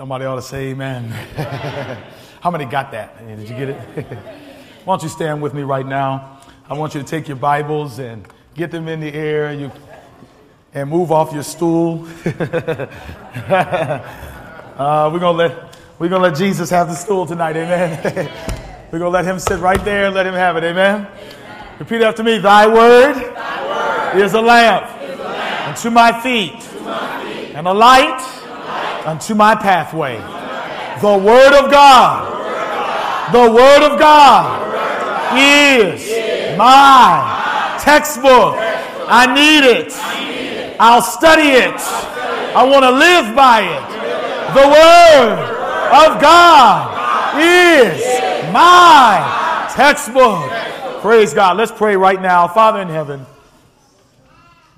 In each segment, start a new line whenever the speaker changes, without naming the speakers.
Somebody ought to say amen. How many got that? Did you get it? Why don't you stand with me right now? I want you to take your Bibles and get them in the air you, and move off your stool. uh, we're going to let we're gonna let Jesus have the stool tonight. Amen. we're going to let him sit right there and let him have it. Amen. Amen. Repeat after me. Thy word, Thy word is, a lamp, is a lamp unto my feet, to my feet and a light unto my pathway. The Word of God, the Word of God is my textbook. I need it. I'll study it. I want to live by it. The Word of God is my textbook. Praise God. Let's pray right now. Father in heaven,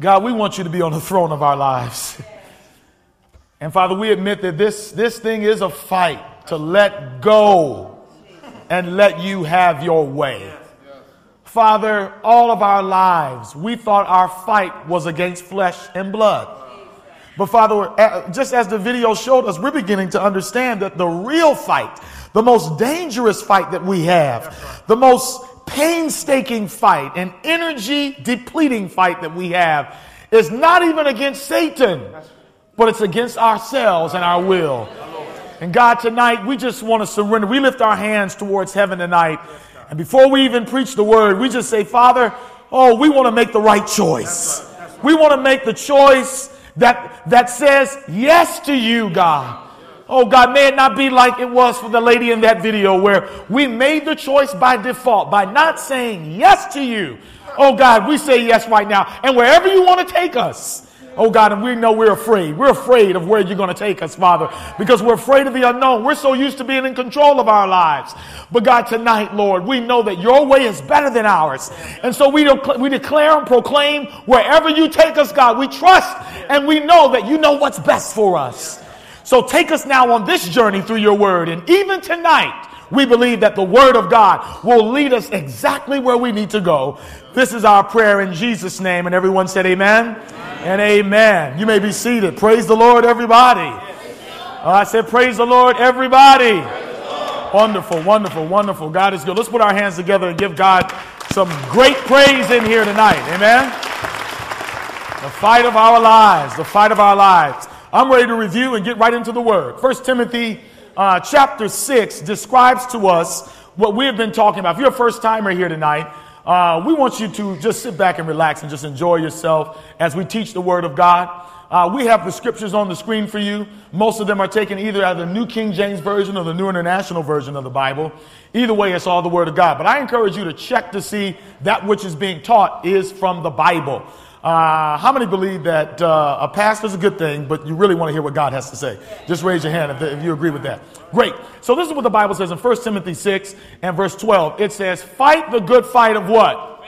God, we want you to be on the throne of our lives. And Father, we admit that this, this thing is a fight to let go and let you have your way. Father, all of our lives, we thought our fight was against flesh and blood. But Father, just as the video showed us, we're beginning to understand that the real fight, the most dangerous fight that we have, the most painstaking fight and energy depleting fight that we have is not even against Satan but it's against ourselves and our will. And God, tonight, we just want to surrender. We lift our hands towards heaven tonight. And before we even preach the word, we just say, Father, oh, we want to make the right choice. We want to make the choice that, that says yes to you, God. Oh God, may it not be like it was for the lady in that video where we made the choice by default, by not saying yes to you. Oh God, we say yes right now. And wherever you want to take us, Oh God, and we know we're afraid. We're afraid of where you're going to take us, Father, because we're afraid of the unknown. We're so used to being in control of our lives. But God, tonight, Lord, we know that your way is better than ours. And so we, we declare and proclaim wherever you take us, God, we trust and we know that you know what's best for us. So take us now on this journey through your word. And even tonight, we believe that the Word of God will lead us exactly where we need to go. This is our prayer in Jesus' name. And everyone said, Amen, amen. and Amen. You may be seated. Praise the Lord, everybody. Uh, I said, Praise the Lord, everybody. Wonderful, wonderful, wonderful. God is good. Let's put our hands together and give God some great praise in here tonight. Amen. The fight of our lives, the fight of our lives. I'm ready to review and get right into the word. First Timothy uh, chapter 6 describes to us what we have been talking about. If you're a first timer here tonight, uh, we want you to just sit back and relax and just enjoy yourself as we teach the Word of God. Uh, we have the scriptures on the screen for you. Most of them are taken either out of the New King James Version or the New International Version of the Bible. Either way, it's all the Word of God. But I encourage you to check to see that which is being taught is from the Bible. Uh, how many believe that uh, a pastor is a good thing, but you really want to hear what God has to say? Just raise your hand if, if you agree with that. Great. So this is what the Bible says in 1 Timothy 6 and verse 12. It says, fight the good fight of what?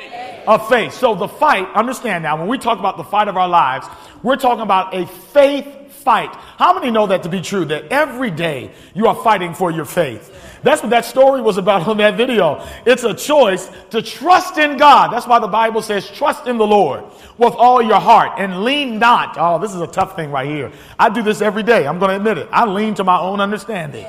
Of faith. So the fight, understand now, when we talk about the fight of our lives, we're talking about a faith fight. How many know that to be true? That every day you are fighting for your faith. That's what that story was about on that video. It's a choice to trust in God. That's why the Bible says, trust in the Lord with all your heart and lean not. Oh, this is a tough thing right here. I do this every day. I'm going to admit it. I lean to my own understanding.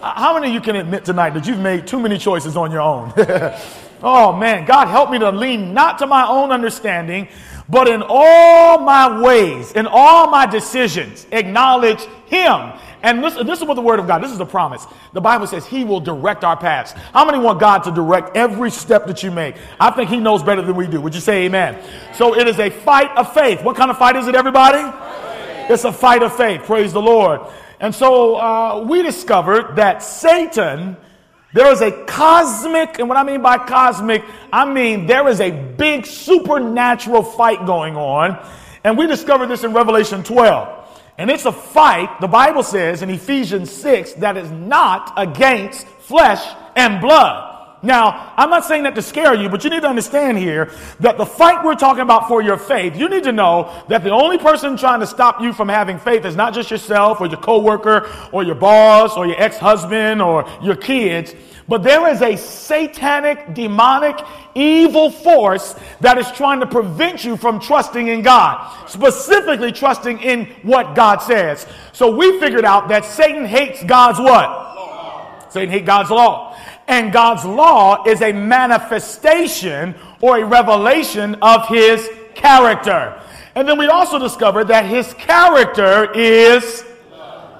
Uh, how many of you can admit tonight that you've made too many choices on your own? oh man, God help me to lean not to my own understanding, but in all my ways, in all my decisions, acknowledge Him and this, this is what the word of God, this is a promise. The Bible says he will direct our paths. How many want God to direct every step that you make? I think he knows better than we do. Would you say amen? So it is a fight of faith. What kind of fight is it, everybody? It's a fight of faith. Praise the Lord. And so uh, we discovered that Satan, there is a cosmic, and what I mean by cosmic, I mean there is a big supernatural fight going on. And we discovered this in Revelation 12. And it's a fight, the Bible says in Ephesians 6, that is not against flesh and blood. Now, I'm not saying that to scare you, but you need to understand here that the fight we're talking about for your faith, you need to know that the only person trying to stop you from having faith is not just yourself or your coworker or your boss or your ex-husband or your kids, but there is a satanic, demonic, evil force that is trying to prevent you from trusting in God, specifically trusting in what God says. So we figured out that Satan hates God's what? Satan hates God's law. And God's law is a manifestation or a revelation of his character. And then we also discovered that his character is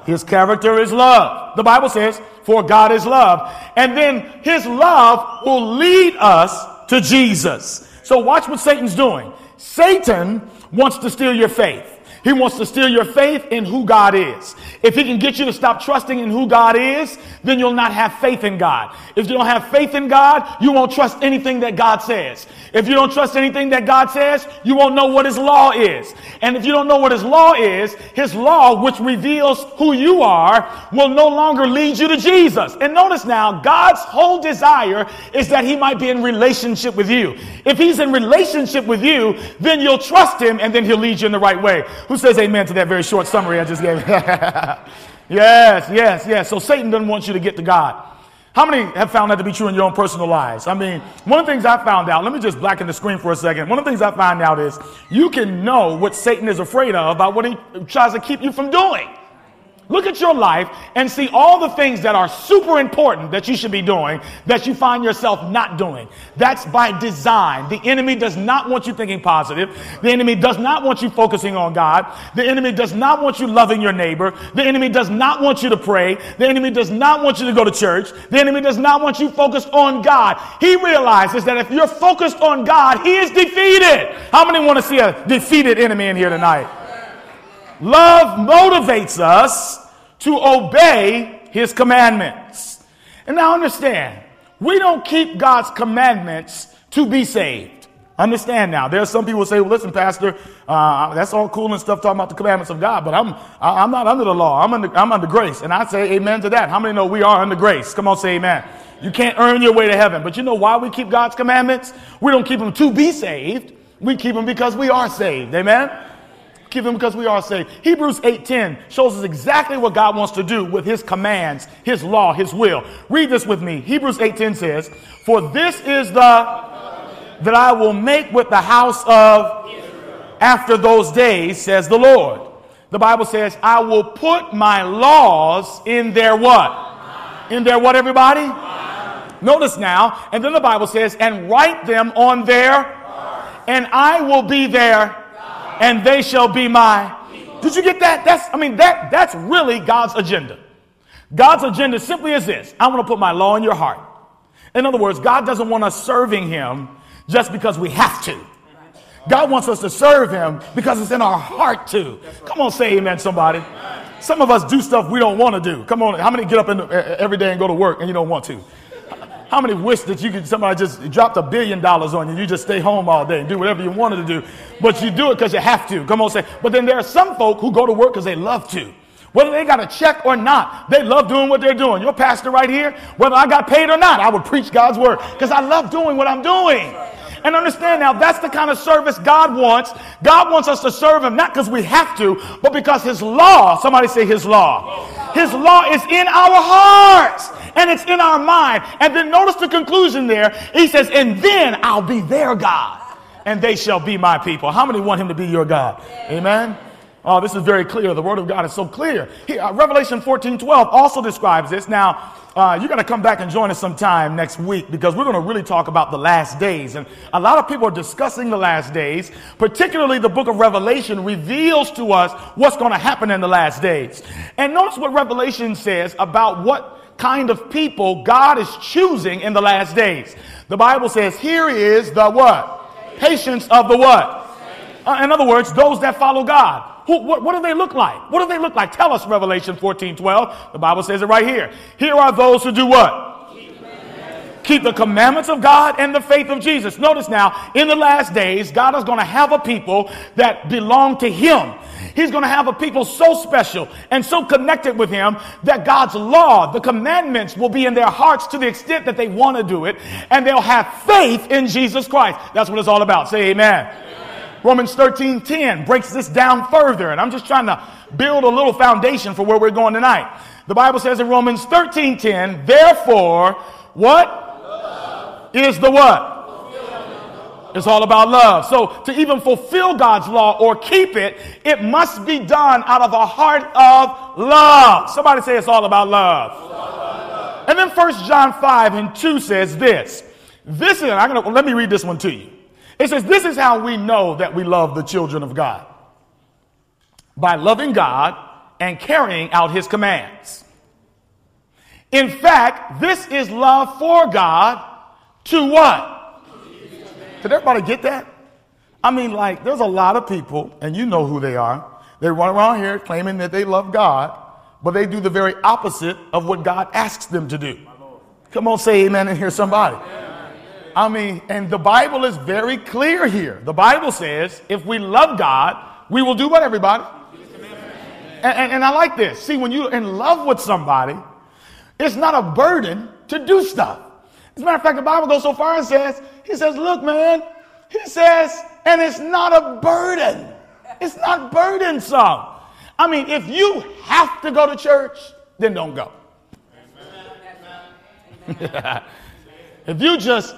his character is love. The Bible says, for God is love. And then his love will lead us to Jesus. So watch what Satan's doing. Satan wants to steal your faith. He wants to steal your faith in who God is. If he can get you to stop trusting in who God is, then you'll not have faith in God. If you don't have faith in God, you won't trust anything that God says. If you don't trust anything that God says, you won't know what his law is. And if you don't know what his law is, his law, which reveals who you are, will no longer lead you to Jesus. And notice now, God's whole desire is that he might be in relationship with you. If he's in relationship with you, then you'll trust him and then he'll lead you in the right way. Who says amen to that very short summary I just gave? yes, yes, yes. So Satan doesn't want you to get to God. How many have found that to be true in your own personal lives? I mean, one of the things I found out, let me just blacken the screen for a second. One of the things I find out is you can know what Satan is afraid of by what he tries to keep you from doing. Look at your life and see all the things that are super important that you should be doing that you find yourself not doing. That's by design. The enemy does not want you thinking positive. The enemy does not want you focusing on God. The enemy does not want you loving your neighbor. The enemy does not want you to pray. The enemy does not want you to go to church. The enemy does not want you focused on God. He realizes that if you're focused on God, he is defeated. How many want to see a defeated enemy in here tonight? Love motivates us to obey his commandments. And now understand, we don't keep God's commandments to be saved. Understand now. There are some people say, well, listen, Pastor, uh, that's all cool and stuff talking about the commandments of God, but I'm, I'm not under the law. I'm under, I'm under grace. And I say amen to that. How many know we are under grace? Come on, say amen. You can't earn your way to heaven. But you know why we keep God's commandments? We don't keep them to be saved. We keep them because we are saved. Amen them because we are saved. Hebrews 8:10 shows us exactly what God wants to do with his commands, his law, his will. Read this with me. Hebrews 8:10 says, "For this is the that I will make with the house of after those days, says the Lord." The Bible says, "I will put my laws in their what? In their what everybody? Notice now, and then the Bible says, "And write them on their and I will be their and they shall be my. Did you get that? That's, I mean, that, that's really God's agenda. God's agenda simply is this I want to put my law in your heart. In other words, God doesn't want us serving Him just because we have to. God wants us to serve Him because it's in our heart to. Come on, say amen, somebody. Some of us do stuff we don't want to do. Come on, how many get up the, every day and go to work and you don't want to? How many wish that you could somebody just dropped a billion dollars on you? You just stay home all day and do whatever you wanted to do, but you do it because you have to. Come on, say. But then there are some folk who go to work because they love to. Whether they got a check or not, they love doing what they're doing. Your pastor right here, whether I got paid or not, I would preach God's word because I love doing what I'm doing. And understand now, that's the kind of service God wants. God wants us to serve Him not because we have to, but because His law, somebody say His law. His law is in our hearts and it's in our mind. And then notice the conclusion there. He says, and then I'll be their God and they shall be my people. How many want Him to be your God? Amen. Oh, this is very clear. The word of God is so clear. Uh, Revelation 14 12 also describes this. Now, uh, you're going to come back and join us sometime next week because we're going to really talk about the last days. And a lot of people are discussing the last days, particularly the book of Revelation reveals to us what's going to happen in the last days. And notice what Revelation says about what kind of people God is choosing in the last days. The Bible says, here is the what? Patience of the what? Uh, in other words, those that follow God. Who, what, what, do they look like? What do they look like? Tell us, Revelation 14 12. The Bible says it right here. Here are those who do what? Keep the commandments of God and the faith of Jesus. Notice now, in the last days, God is going to have a people that belong to Him. He's going to have a people so special and so connected with Him that God's law, the commandments, will be in their hearts to the extent that they want to do it, and they'll have faith in Jesus Christ. That's what it's all about. Say amen. amen. Romans 13 10 breaks this down further, and I'm just trying to build a little foundation for where we're going tonight. The Bible says in Romans 13 10, therefore, what? Love. Is the what? It's all about love. So to even fulfill God's law or keep it, it must be done out of a heart of love. Somebody say it's all about love. All about love. And then First John 5 and 2 says this. This is, I'm gonna, let me read this one to you. It says, This is how we know that we love the children of God by loving God and carrying out his commands. In fact, this is love for God to what? Did everybody get that? I mean, like, there's a lot of people, and you know who they are. They run around here claiming that they love God, but they do the very opposite of what God asks them to do. Come on, say amen and hear somebody. I mean, and the Bible is very clear here. The Bible says if we love God, we will do what, everybody? And, and, and, I like this. See, when you're in love with somebody, it's not a burden to do stuff. As a matter of fact, the Bible goes so far and says, He says, Look, man, He says, and it's not a burden. It's not burdensome. I mean, if you have to go to church, then don't go. if you just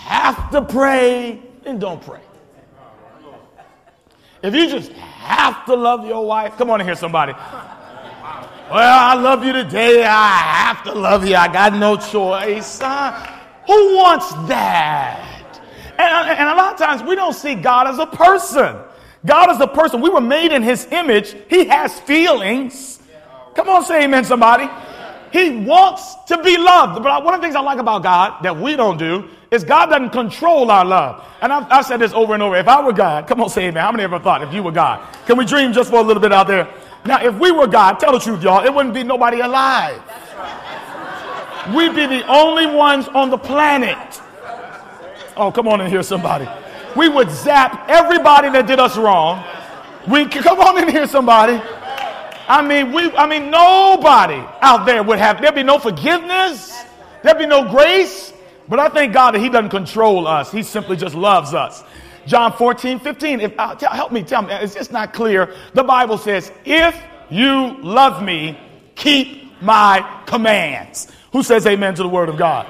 have to pray, then don't pray. If you just have to love your wife, come on in here, somebody. Well, I love you today. I have to love you. I got no choice. Uh, who wants that? And, and a lot of times we don't see God as a person. God is a person. We were made in his image. He has feelings. Come on, say amen, somebody. He wants to be loved. But one of the things I like about God that we don't do is God doesn't control our love. And I've, I've, said this over and over. If I were God, come on, say amen. How many ever thought if you were God? Can we dream just for a little bit out there? Now, if we were God, tell the truth, y'all, it wouldn't be nobody alive. We'd be the only ones on the planet. Oh, come on in here, somebody. We would zap everybody that did us wrong. We come on in here, somebody. I mean, we. I mean, nobody out there would have. There'd be no forgiveness. There'd be no grace. But I thank God that He doesn't control us. He simply just loves us. John 14, 15. If, uh, tell, help me, tell me. It's just not clear. The Bible says, if you love me, keep my commands. Who says amen to the word of God?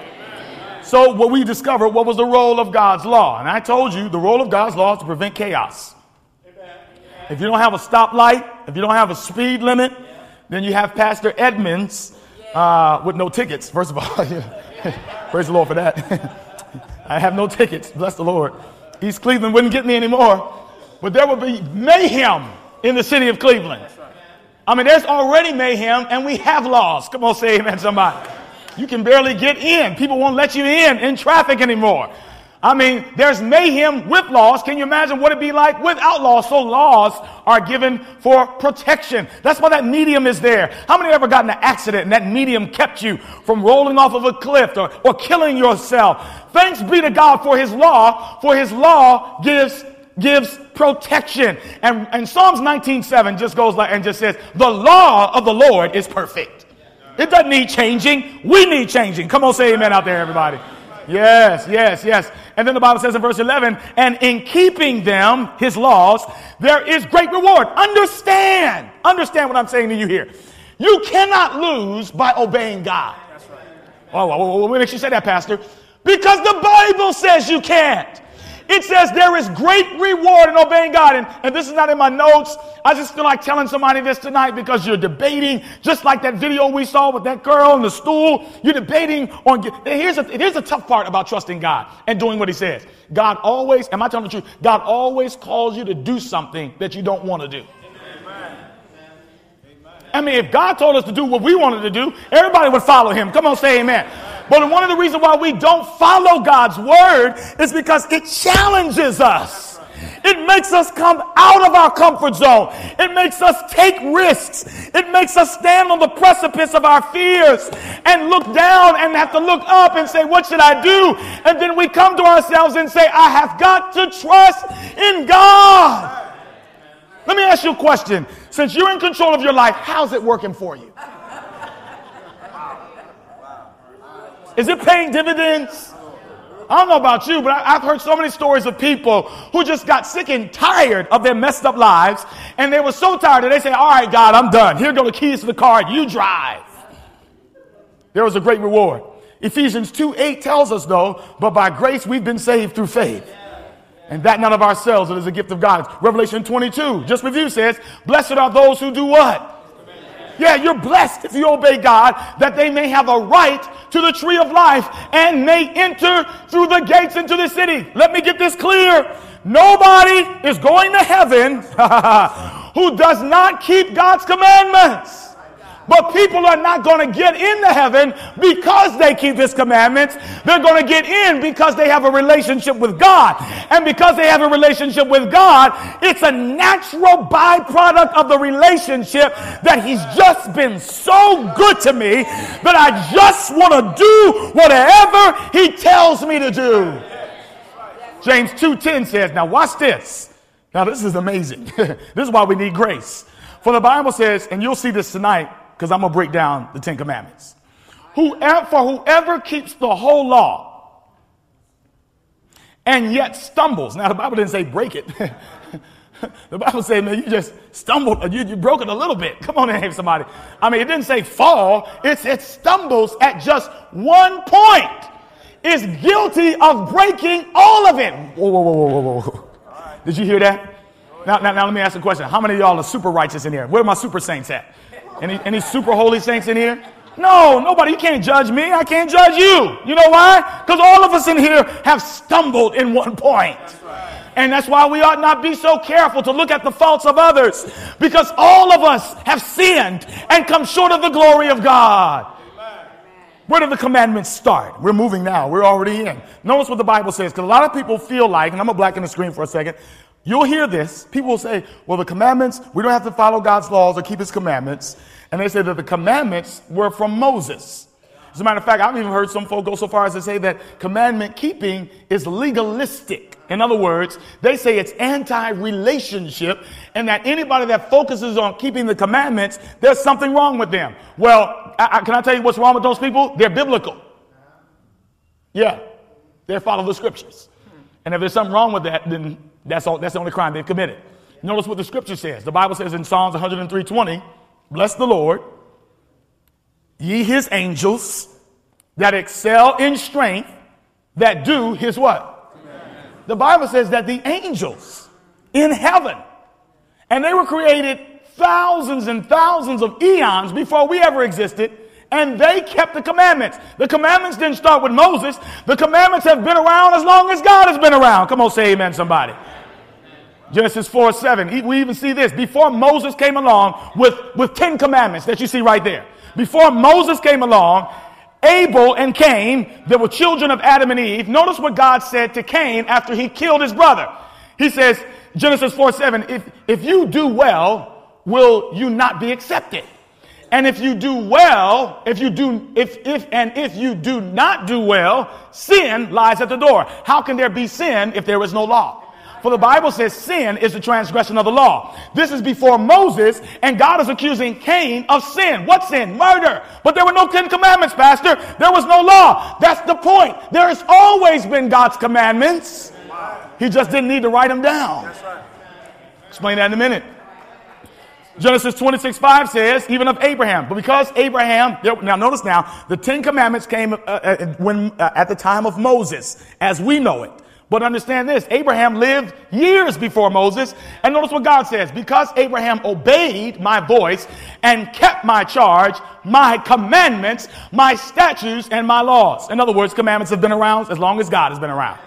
So what we discovered, what was the role of God's law? And I told you the role of God's law is to prevent chaos. If you don't have a stoplight, if you don't have a speed limit, then you have Pastor Edmonds uh, with no tickets, first of all. Praise the Lord for that. I have no tickets. Bless the Lord. East Cleveland wouldn't get me anymore. But there would be mayhem in the city of Cleveland. I mean, there's already mayhem, and we have laws. Come on, say amen, somebody. You can barely get in. People won't let you in in traffic anymore. I mean, there's mayhem with laws. Can you imagine what it'd be like without laws? So laws are given for protection. That's why that medium is there. How many ever got in an accident and that medium kept you from rolling off of a cliff or, or killing yourself? Thanks be to God for his law, for his law gives gives protection. And, and Psalms 19:7 just goes like and just says, the law of the Lord is perfect. It doesn't need changing. We need changing. Come on, say amen out there, everybody. Yes, yes, yes. And then the Bible says in verse 11, and in keeping them, his laws, there is great reward. Understand, understand what I'm saying to you here. You cannot lose by obeying God. That's right. Oh, what makes you say that, Pastor? Because the Bible says you can't. It says there is great reward in obeying God. And, and this is not in my notes. I just feel like telling somebody this tonight because you're debating, just like that video we saw with that girl in the stool. You're debating on. Here's a, here's a tough part about trusting God and doing what He says. God always, am I telling the truth? God always calls you to do something that you don't want to do. I mean, if God told us to do what we wanted to do, everybody would follow him. Come on, say amen. But one of the reasons why we don't follow God's word is because it challenges us. It makes us come out of our comfort zone. It makes us take risks. It makes us stand on the precipice of our fears and look down and have to look up and say, What should I do? And then we come to ourselves and say, I have got to trust in God. Let me ask you a question. Since you're in control of your life, how's it working for you? Is it paying dividends? I don't know about you, but I've heard so many stories of people who just got sick and tired of their messed up lives, and they were so tired that they say, All right, God, I'm done. Here go the keys to the car. You drive. There was a great reward. Ephesians 2 8 tells us, though, but by grace we've been saved through faith. And that not of ourselves, it is a gift of God. Revelation 22, just review says, Blessed are those who do what? Yeah, you're blessed if you obey God, that they may have a right to the tree of life and may enter through the gates into the city. Let me get this clear. Nobody is going to heaven who does not keep God's commandments. But people are not going to get into heaven because they keep his commandments. They're going to get in because they have a relationship with God. And because they have a relationship with God, it's a natural byproduct of the relationship that he's just been so good to me that I just want to do whatever he tells me to do. James 2:10 says, now watch this. Now this is amazing. this is why we need grace. For the Bible says, and you'll see this tonight, because I'm going to break down the Ten Commandments. Whoever, for whoever keeps the whole law and yet stumbles. Now, the Bible didn't say break it. the Bible says, man, you just stumbled, you, you broke it a little bit. Come on and somebody. I mean, it didn't say fall, It's, it said stumbles at just one point. Is guilty of breaking all of it. Whoa, whoa, whoa, whoa, whoa, whoa. Did you hear that? Now, now, now let me ask a question. How many of y'all are super righteous in here? Where are my super saints at? Any, any super holy saints in here? No, nobody. You can't judge me. I can't judge you. You know why? Because all of us in here have stumbled in one point. And that's why we ought not be so careful to look at the faults of others. Because all of us have sinned and come short of the glory of God. Where do the commandments start? We're moving now. We're already in. Notice what the Bible says, because a lot of people feel like, and I'm going to blacken the screen for a second. You'll hear this. People will say, well, the commandments, we don't have to follow God's laws or keep his commandments. And they say that the commandments were from Moses. As a matter of fact, I've even heard some folk go so far as to say that commandment keeping is legalistic. In other words, they say it's anti-relationship and that anybody that focuses on keeping the commandments, there's something wrong with them. Well, I, I, can I tell you what's wrong with those people? They're biblical. Yeah, they follow the scriptures. And if there's something wrong with that, then that's, all, that's the only crime they've committed. Notice what the scripture says. The Bible says in Psalms 103:20, Bless the Lord, ye his angels that excel in strength, that do his what? Amen. The Bible says that the angels in heaven, and they were created thousands and thousands of eons before we ever existed, and they kept the commandments. The commandments didn't start with Moses. The commandments have been around as long as God has been around. Come on, say amen, somebody. Genesis 4 7. We even see this. Before Moses came along with, with 10 commandments that you see right there. Before Moses came along, Abel and Cain, they were children of Adam and Eve. Notice what God said to Cain after he killed his brother. He says, Genesis 4 7, if, if you do well, will you not be accepted? And if you do well, if you do, if, if, and if you do not do well, sin lies at the door. How can there be sin if there is no law? For the Bible says sin is the transgression of the law. This is before Moses, and God is accusing Cain of sin. What sin? Murder. But there were no Ten Commandments, Pastor. There was no law. That's the point. There has always been God's commandments. He just didn't need to write them down. Explain that in a minute. Genesis 26, 5 says, even of Abraham. But because Abraham, now notice now, the Ten Commandments came uh, uh, when, uh, at the time of Moses, as we know it. But understand this Abraham lived years before Moses. And notice what God says because Abraham obeyed my voice and kept my charge, my commandments, my statutes, and my laws. In other words, commandments have been around as long as God has been around.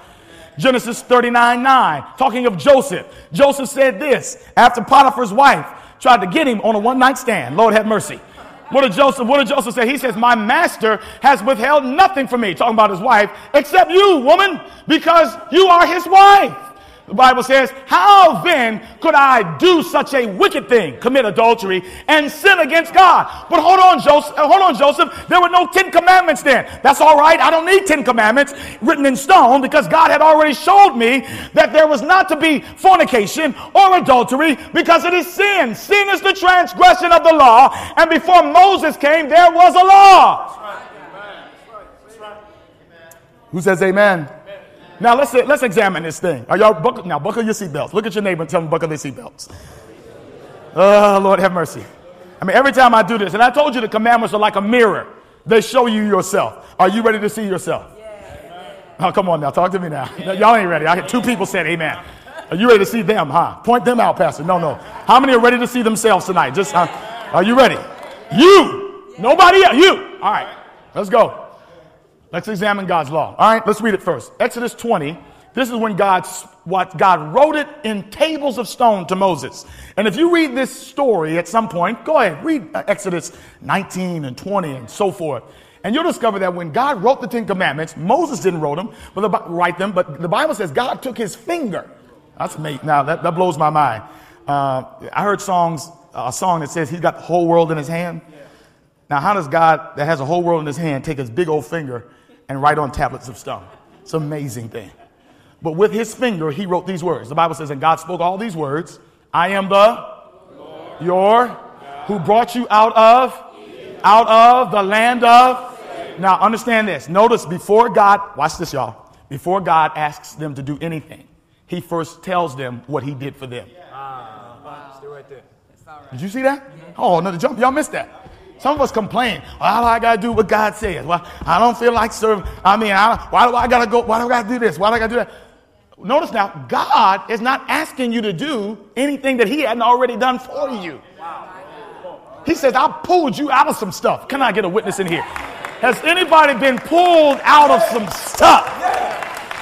Genesis 39 9, talking of Joseph. Joseph said this after Potiphar's wife tried to get him on a one night stand. Lord have mercy. What did Joseph, what did Joseph say? He says, My master has withheld nothing from me, talking about his wife, except you, woman, because you are his wife. The Bible says, How then could I do such a wicked thing, commit adultery, and sin against God? But hold on, Joseph. Uh, hold on, Joseph. There were no Ten Commandments then. That's all right. I don't need Ten Commandments written in stone because God had already showed me that there was not to be fornication or adultery because it is sin. Sin is the transgression of the law. And before Moses came, there was a law. Who says amen? Now let's let's examine this thing. Are y'all buckle, now buckle your seatbelts? Look at your neighbor and tell them buckle their seatbelts. Oh Lord, have mercy. I mean, every time I do this, and I told you the commandments are like a mirror. They show you yourself. Are you ready to see yourself? Oh, come on now, talk to me now. Y'all ain't ready. I had two people said amen. Are you ready to see them, huh? Point them out, Pastor. No, no. How many are ready to see themselves tonight? Just, uh, are you ready? You. Nobody else. You. All right. Let's go. Let's examine God's law. All right, let's read it first. Exodus 20. This is when God, what God wrote it in tables of stone to Moses. And if you read this story at some point, go ahead, read uh, Exodus 19 and 20 and so forth. And you'll discover that when God wrote the Ten Commandments, Moses didn't wrote them, but the, write them, but the Bible says God took his finger. That's me. Now that, that blows my mind. Uh, I heard songs, a song that says he's got the whole world in his hand. Now, how does God that has a whole world in his hand take his big old finger and write on tablets of stone. It's an amazing thing. But with his finger, he wrote these words. The Bible says, and God spoke all these words I am the Lord, your who brought you out of out of the land of now understand this. Notice before god watch this y'all. Before god asks them to do anything he first tells them what he did for them. Did you see that? Oh no jump. Y'all missed that some of us complain. All I gotta do what God says. Well, I don't feel like serving. I mean, I, why do I gotta go? Why do I gotta do this? Why do I gotta do that? Notice now, God is not asking you to do anything that He hadn't already done for you. He says, I pulled you out of some stuff. Can I get a witness in here? Has anybody been pulled out of some stuff?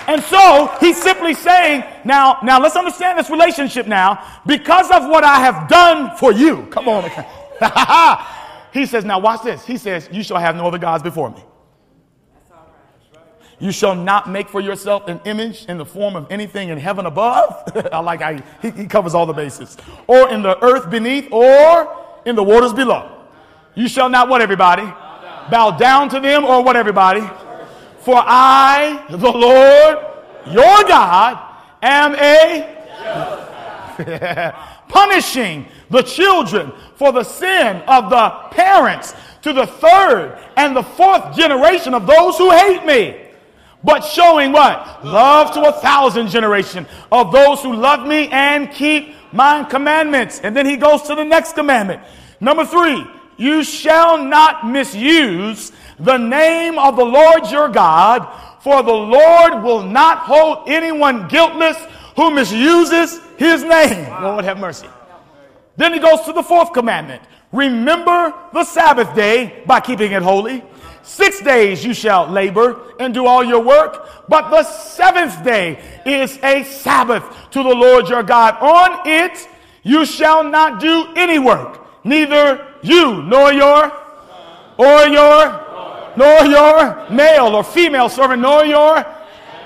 And so he's simply saying, now, now let's understand this relationship now. Because of what I have done for you. Come on. He says, now watch this. He says, you shall have no other gods before me. You shall not make for yourself an image in the form of anything in heaven above. I like how he, he, covers all the bases. Or in the earth beneath, or in the waters below. You shall not what, everybody? Bow down, Bow down to them, or what, everybody? For I, the Lord, your God, am a punishing the children for the sin of the parents to the third and the fourth generation of those who hate me. But showing what? Love to a thousand generation of those who love me and keep my commandments. And then he goes to the next commandment. Number three, you shall not misuse the name of the Lord your God, for the Lord will not hold anyone guiltless who misuses his name. Lord have mercy. Then he goes to the fourth commandment. Remember the Sabbath day by keeping it holy. Six days you shall labor and do all your work, but the seventh day is a Sabbath to the Lord your God. On it you shall not do any work, neither you nor your or your nor your male or female servant, nor your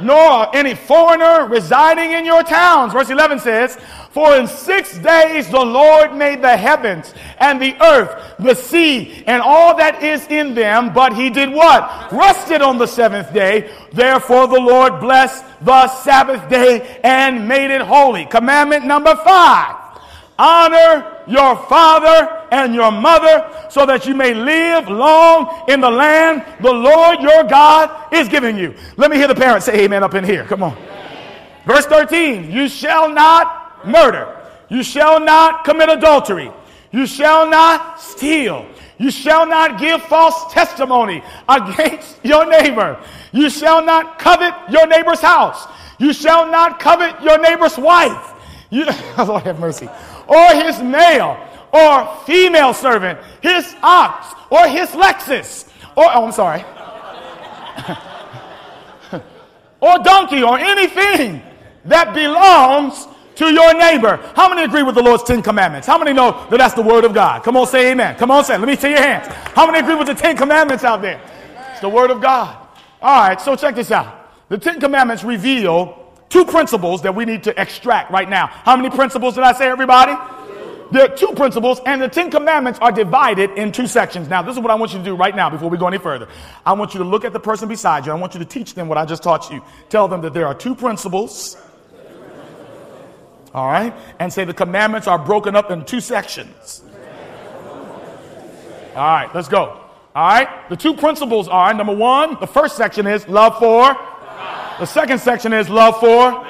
nor any foreigner residing in your towns. Verse 11 says, For in six days the Lord made the heavens and the earth, the sea, and all that is in them. But he did what? Rested on the seventh day. Therefore the Lord blessed the Sabbath day and made it holy. Commandment number five. Honor your father and your mother so that you may live long in the land the Lord your God is giving you. Let me hear the parents say amen up in here. Come on. Verse 13 You shall not murder, you shall not commit adultery, you shall not steal. You shall not give false testimony against your neighbor. You shall not covet your neighbor's house. You shall not covet your neighbor's wife. You, Lord have mercy or his male or female servant, his ox or his Lexus, or, oh, I'm sorry, or donkey or anything that belongs to your neighbor. How many agree with the Lord's Ten Commandments? How many know that that's the Word of God? Come on, say amen. Come on, say, let me see your hands. How many agree with the Ten Commandments out there? It's the Word of God. All right, so check this out. The Ten Commandments reveal two principles that we need to extract right now. How many principles did I say, everybody? There are two principles, and the Ten Commandments are divided in two sections. Now, this is what I want you to do right now before we go any further. I want you to look at the person beside you. I want you to teach them what I just taught you. Tell them that there are two principles. All right? And say the commandments are broken up in two sections. All right, let's go. All right? The two principles are number one, the first section is love for. The second section is love for.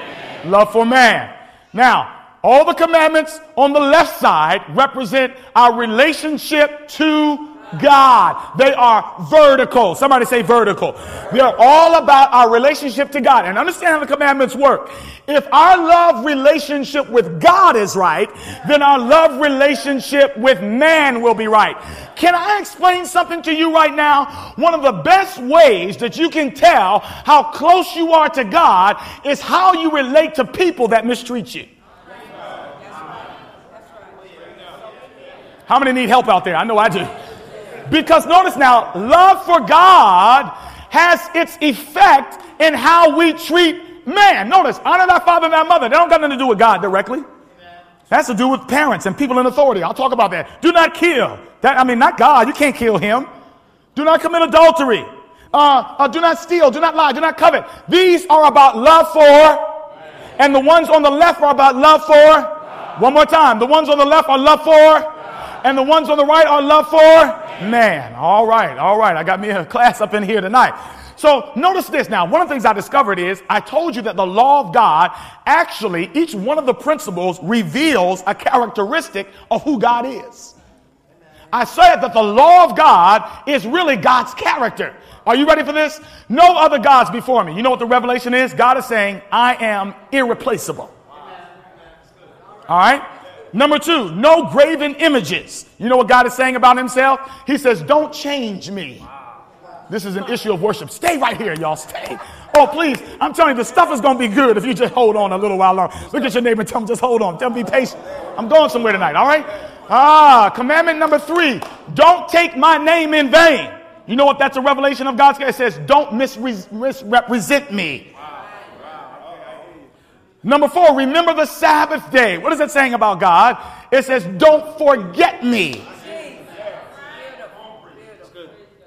Love for man. Now, all the commandments on the left side represent our relationship to God. They are vertical. Somebody say vertical. They're all about our relationship to God. And understand how the commandments work. If our love relationship with God is right, then our love relationship with man will be right. Can I explain something to you right now? One of the best ways that you can tell how close you are to God is how you relate to people that mistreat you. How many need help out there? I know I do. Because notice now, love for God has its effect in how we treat man. Notice, honor thy father and thy mother. They don't got nothing to do with God directly. That's to do with parents and people in authority. I'll talk about that. Do not kill. That I mean, not God. You can't kill him. Do not commit adultery. Uh, uh, do not steal. Do not lie. Do not covet. These are about love for, and the ones on the left are about love for. One more time. The ones on the left are love for and the ones on the right are love for man. All right, all right. I got me a class up in here tonight. So notice this now. One of the things I discovered is I told you that the law of God actually, each one of the principles reveals a characteristic of who God is. I said that the law of God is really God's character. Are you ready for this? No other gods before me. You know what the revelation is? God is saying, I am irreplaceable. All right? Number two, no graven images. You know what God is saying about himself? He says, Don't change me. This is an issue of worship. Stay right here, y'all. Stay. Oh, please. I'm telling you, the stuff is going to be good if you just hold on a little while longer. Look at your neighbor and tell him, just hold on. Tell him, be patient. I'm going somewhere tonight, all right? Ah, commandment number three don't take my name in vain. You know what? That's a revelation of God's. It says, don't misrepresent me. Number four, remember the Sabbath day. What is it saying about God? It says, don't forget me.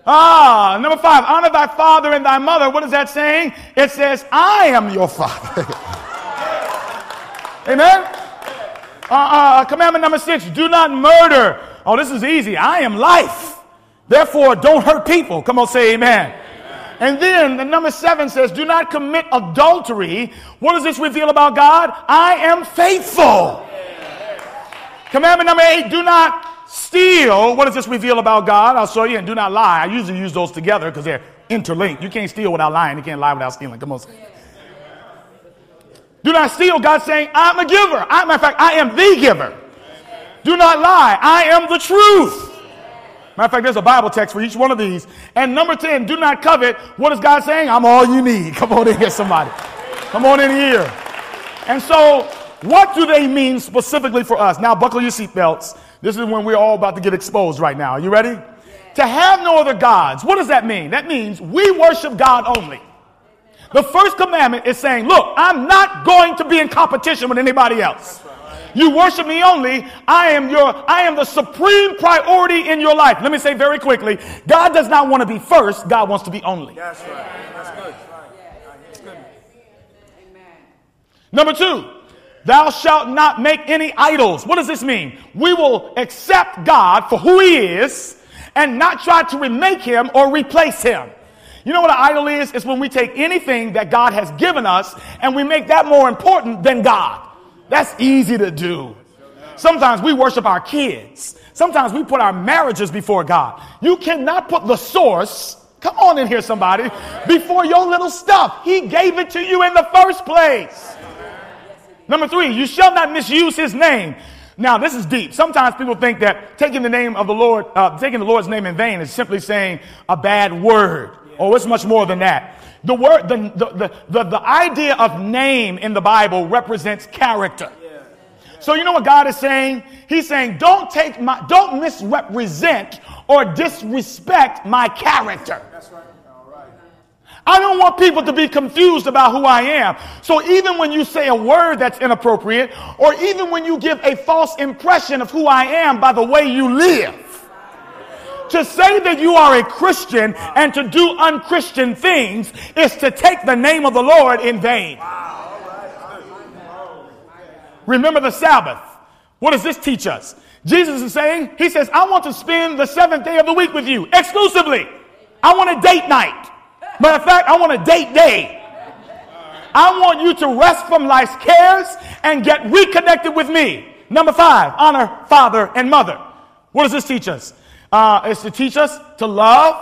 Ah, number five, honor thy father and thy mother. What is that saying? It says, I am your father. Amen? Uh, uh, commandment number six, do not murder. Oh, this is easy. I am life. Therefore, don't hurt people. Come on, say amen. And then the number seven says, Do not commit adultery. What does this reveal about God? I am faithful. Commandment number eight, do not steal. What does this reveal about God? I'll show you. And do not lie. I usually use those together because they're interlinked. You can't steal without lying. You can't lie without stealing. Come on. Do not steal. God's saying, I'm a giver. I, matter of fact, I am the giver. Do not lie. I am the truth. Matter of fact, there's a Bible text for each one of these. And number 10, do not covet. What is God saying? I'm all you need. Come on in here, somebody. Come on in here. And so, what do they mean specifically for us? Now, buckle your seatbelts. This is when we're all about to get exposed right now. Are you ready? To have no other gods. What does that mean? That means we worship God only. The first commandment is saying, look, I'm not going to be in competition with anybody else. You worship me only. I am your, I am the supreme priority in your life. Let me say very quickly, God does not want to be first. God wants to be only. That's right. That's good. That's good. Number two, thou shalt not make any idols. What does this mean? We will accept God for who he is and not try to remake him or replace him. You know what an idol is? It's when we take anything that God has given us and we make that more important than God. That's easy to do. Sometimes we worship our kids. Sometimes we put our marriages before God. You cannot put the source, come on in here, somebody, before your little stuff. He gave it to you in the first place. Number three, you shall not misuse his name. Now, this is deep. Sometimes people think that taking the name of the Lord, uh, taking the Lord's name in vain is simply saying a bad word. Oh, it's much more than that. The word, the, the, the, the, idea of name in the Bible represents character. So you know what God is saying? He's saying, don't take my, don't misrepresent or disrespect my character. That's right. All right. I don't want people to be confused about who I am. So even when you say a word that's inappropriate, or even when you give a false impression of who I am by the way you live, to say that you are a Christian and to do unchristian things is to take the name of the Lord in vain. Remember the Sabbath. What does this teach us? Jesus is saying, He says, I want to spend the seventh day of the week with you exclusively. I want a date night. Matter of fact, I want a date day. I want you to rest from life's cares and get reconnected with me. Number five, honor father and mother. What does this teach us? Uh, it's to teach us to love,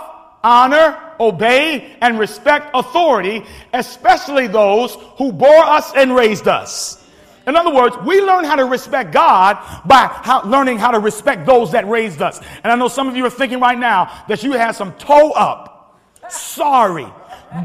honor, obey, and respect authority, especially those who bore us and raised us. In other words, we learn how to respect God by how, learning how to respect those that raised us. And I know some of you are thinking right now that you had some toe up, sorry,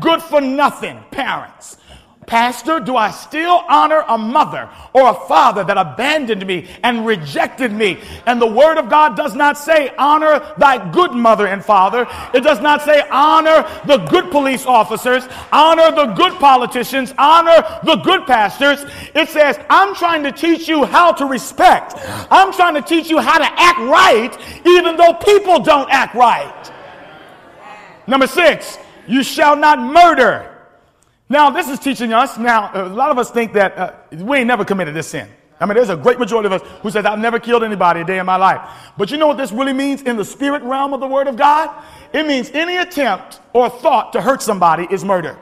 good for nothing parents Pastor, do I still honor a mother or a father that abandoned me and rejected me? And the word of God does not say honor thy good mother and father. It does not say honor the good police officers, honor the good politicians, honor the good pastors. It says, I'm trying to teach you how to respect. I'm trying to teach you how to act right, even though people don't act right. Number six, you shall not murder. Now, this is teaching us. Now, a lot of us think that uh, we ain't never committed this sin. I mean, there's a great majority of us who says, I've never killed anybody a day in my life. But you know what this really means in the spirit realm of the Word of God? It means any attempt or thought to hurt somebody is murder.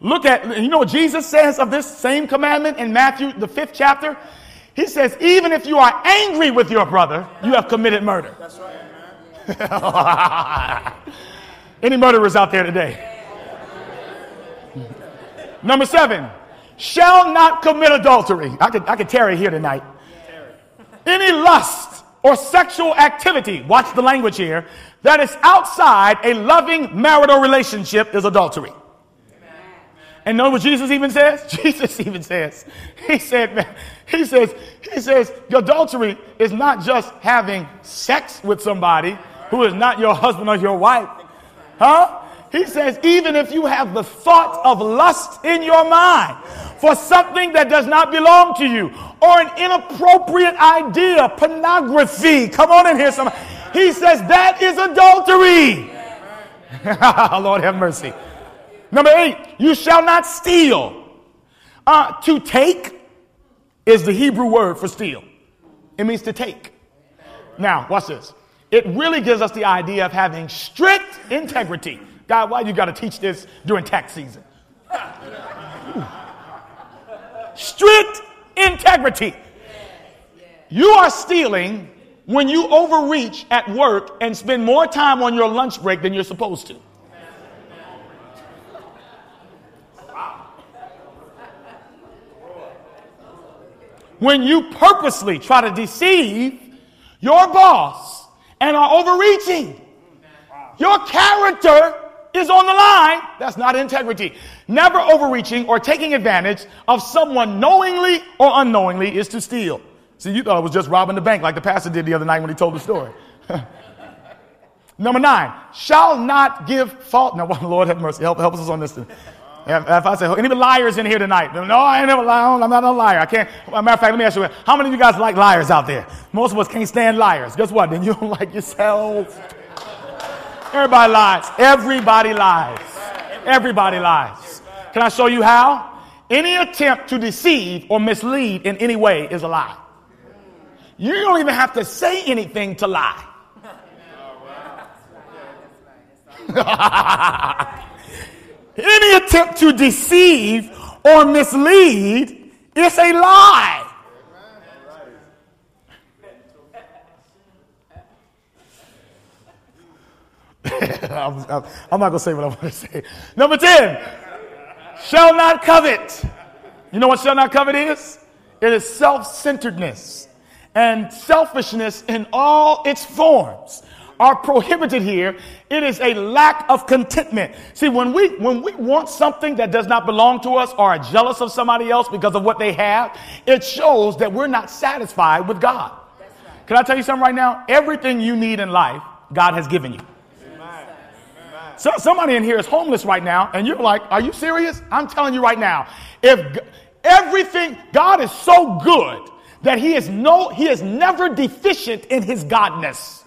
Look at, you know what Jesus says of this same commandment in Matthew, the fifth chapter? He says, even if you are angry with your brother, you have committed murder. That's right, Any murderers out there today? Number seven, shall not commit adultery. I could, I could tarry here tonight. Any lust or sexual activity, watch the language here, that is outside a loving marital relationship is adultery. And know what Jesus even says? Jesus even says, he said, man, he says, he says, adultery is not just having sex with somebody who is not your husband or your wife. Huh? He says, even if you have the thought of lust in your mind for something that does not belong to you, or an inappropriate idea, pornography, come on in here, somebody. He says that is adultery. Lord have mercy. Number eight, you shall not steal. Uh, to take is the Hebrew word for steal. It means to take. Now, watch this it really gives us the idea of having strict integrity. God, why you got to teach this during tax season? strict integrity. You are stealing when you overreach at work and spend more time on your lunch break than you're supposed to. When you purposely try to deceive your boss and are overreaching. Your character is on the line. That's not integrity. Never overreaching or taking advantage of someone knowingly or unknowingly is to steal. See, you thought it was just robbing the bank like the pastor did the other night when he told the story. Number nine, shall not give fault. Now, Lord have mercy. Help, help us on this. If, if I say, any liars in here tonight? No, I ain't never lied. I'm not a liar. I can't. Matter of fact, let me ask you, how many of you guys like liars out there? Most of us can't stand liars. Guess what? Then you don't like yourselves. Everybody lies. Everybody lies. Everybody lies. Can I show you how? Any attempt to deceive or mislead in any way is a lie. You don't even have to say anything to lie. Oh, Any attempt to deceive or mislead is a lie. I'm, I'm, I'm, not going to say what I want to say. Number 10, shall not covet. You know what shall not covet is? It is self centeredness and selfishness in all its forms are prohibited here. It is a lack of contentment. See, when we when we want something that does not belong to us or are jealous of somebody else because of what they have, it shows that we're not satisfied with God. Right. Can I tell you something right now? Everything you need in life, God has given you. So, somebody in here is homeless right now, and you're like, Are you serious? I'm telling you right now. If everything, God is so good that He is no, He is never deficient in His godness.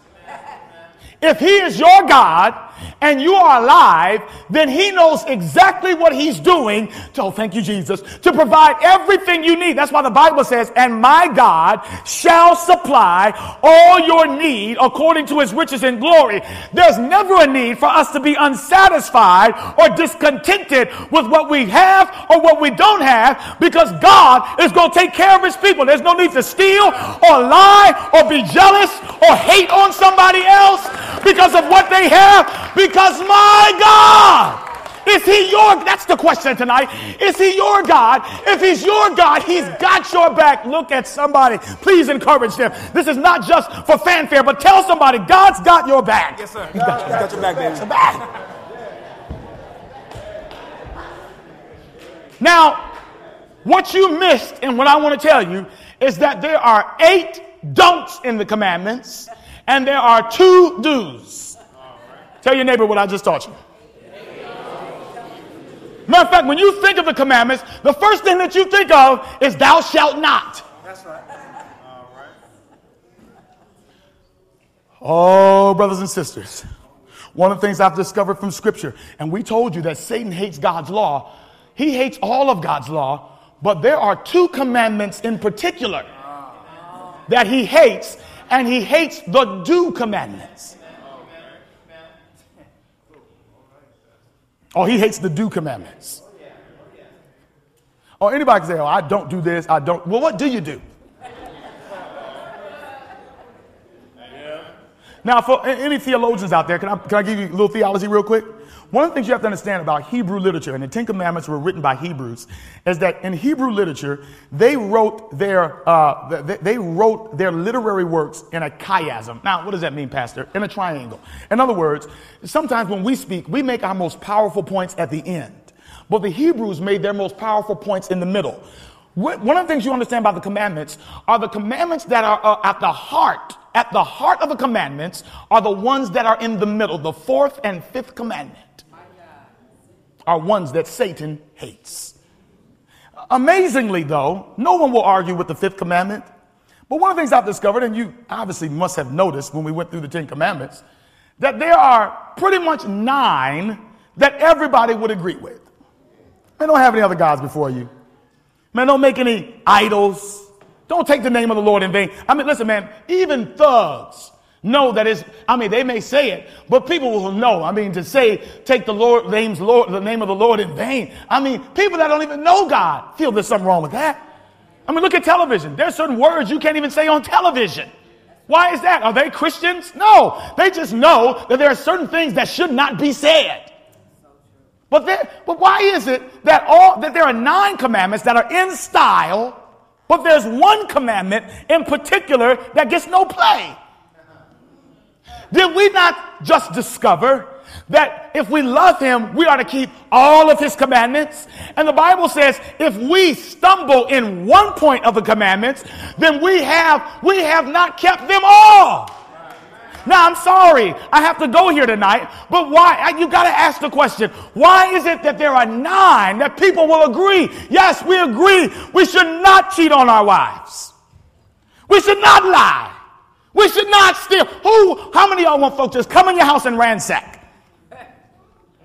If He is your God, and you are alive, then He knows exactly what He's doing. To, oh, thank you, Jesus, to provide everything you need. That's why the Bible says, and my God shall supply all your need according to His riches and glory. There's never a need for us to be unsatisfied or discontented with what we have or what we don't have because God is going to take care of His people. There's no need to steal or lie or be jealous or hate on somebody else because of what they have because my God, is he your, that's the question tonight. Is he your God? If he's your God, he's got your back. Look at somebody. Please encourage them. This is not just for fanfare, but tell somebody, God's got your back.
Yes, sir. He's got, he's got your back, baby.
back. Now, what you missed and what I want to tell you is that there are eight don'ts in the commandments and there are two do's. Tell your neighbor what I just taught you. Matter of fact, when you think of the commandments, the first thing that you think of is thou shalt not. That's right. All right. Oh, brothers and sisters, one of the things I've discovered from Scripture, and we told you that Satan hates God's law. He hates all of God's law, but there are two commandments in particular ah. that he hates, and he hates the do commandments. Oh, he hates the do commandments. Or oh, anybody can say, oh, I don't do this, I don't. Well, what do you do? Now, for any theologians out there, can I, can I give you a little theology real quick? One of the things you have to understand about Hebrew literature, and the Ten Commandments were written by Hebrews, is that in Hebrew literature, they wrote their, uh, they, wrote their literary works in a chiasm. Now, what does that mean, Pastor? In a triangle. In other words, sometimes when we speak, we make our most powerful points at the end. But the Hebrews made their most powerful points in the middle. One of the things you understand about the commandments are the commandments that are uh, at the heart, at the heart of the commandments are the ones that are in the middle, the fourth and fifth commandment are ones that Satan hates. Amazingly, though, no one will argue with the fifth commandment. But one of the things I've discovered, and you obviously must have noticed when we went through the Ten Commandments, that there are pretty much nine that everybody would agree with. Man, don't have any other gods before you. Man, don't make any idols. Don't take the name of the Lord in vain. I mean, listen, man, even thugs know that it's, I mean, they may say it, but people will know. I mean, to say, take the Lord, name's Lord, the name of the Lord in vain. I mean, people that don't even know God feel there's something wrong with that. I mean, look at television. There's certain words you can't even say on television. Why is that? Are they Christians? No. They just know that there are certain things that should not be said. But, there, but why is it that all that there are nine commandments that are in style, but there's one commandment in particular that gets no play? Did we not just discover that if we love him, we are to keep all of his commandments? And the Bible says if we stumble in one point of the commandments, then we have we have not kept them all. Now, I'm sorry, I have to go here tonight, but why? You got to ask the question why is it that there are nine that people will agree? Yes, we agree we should not cheat on our wives, we should not lie, we should not steal. Who, how many of y'all want folks just come in your house and ransack?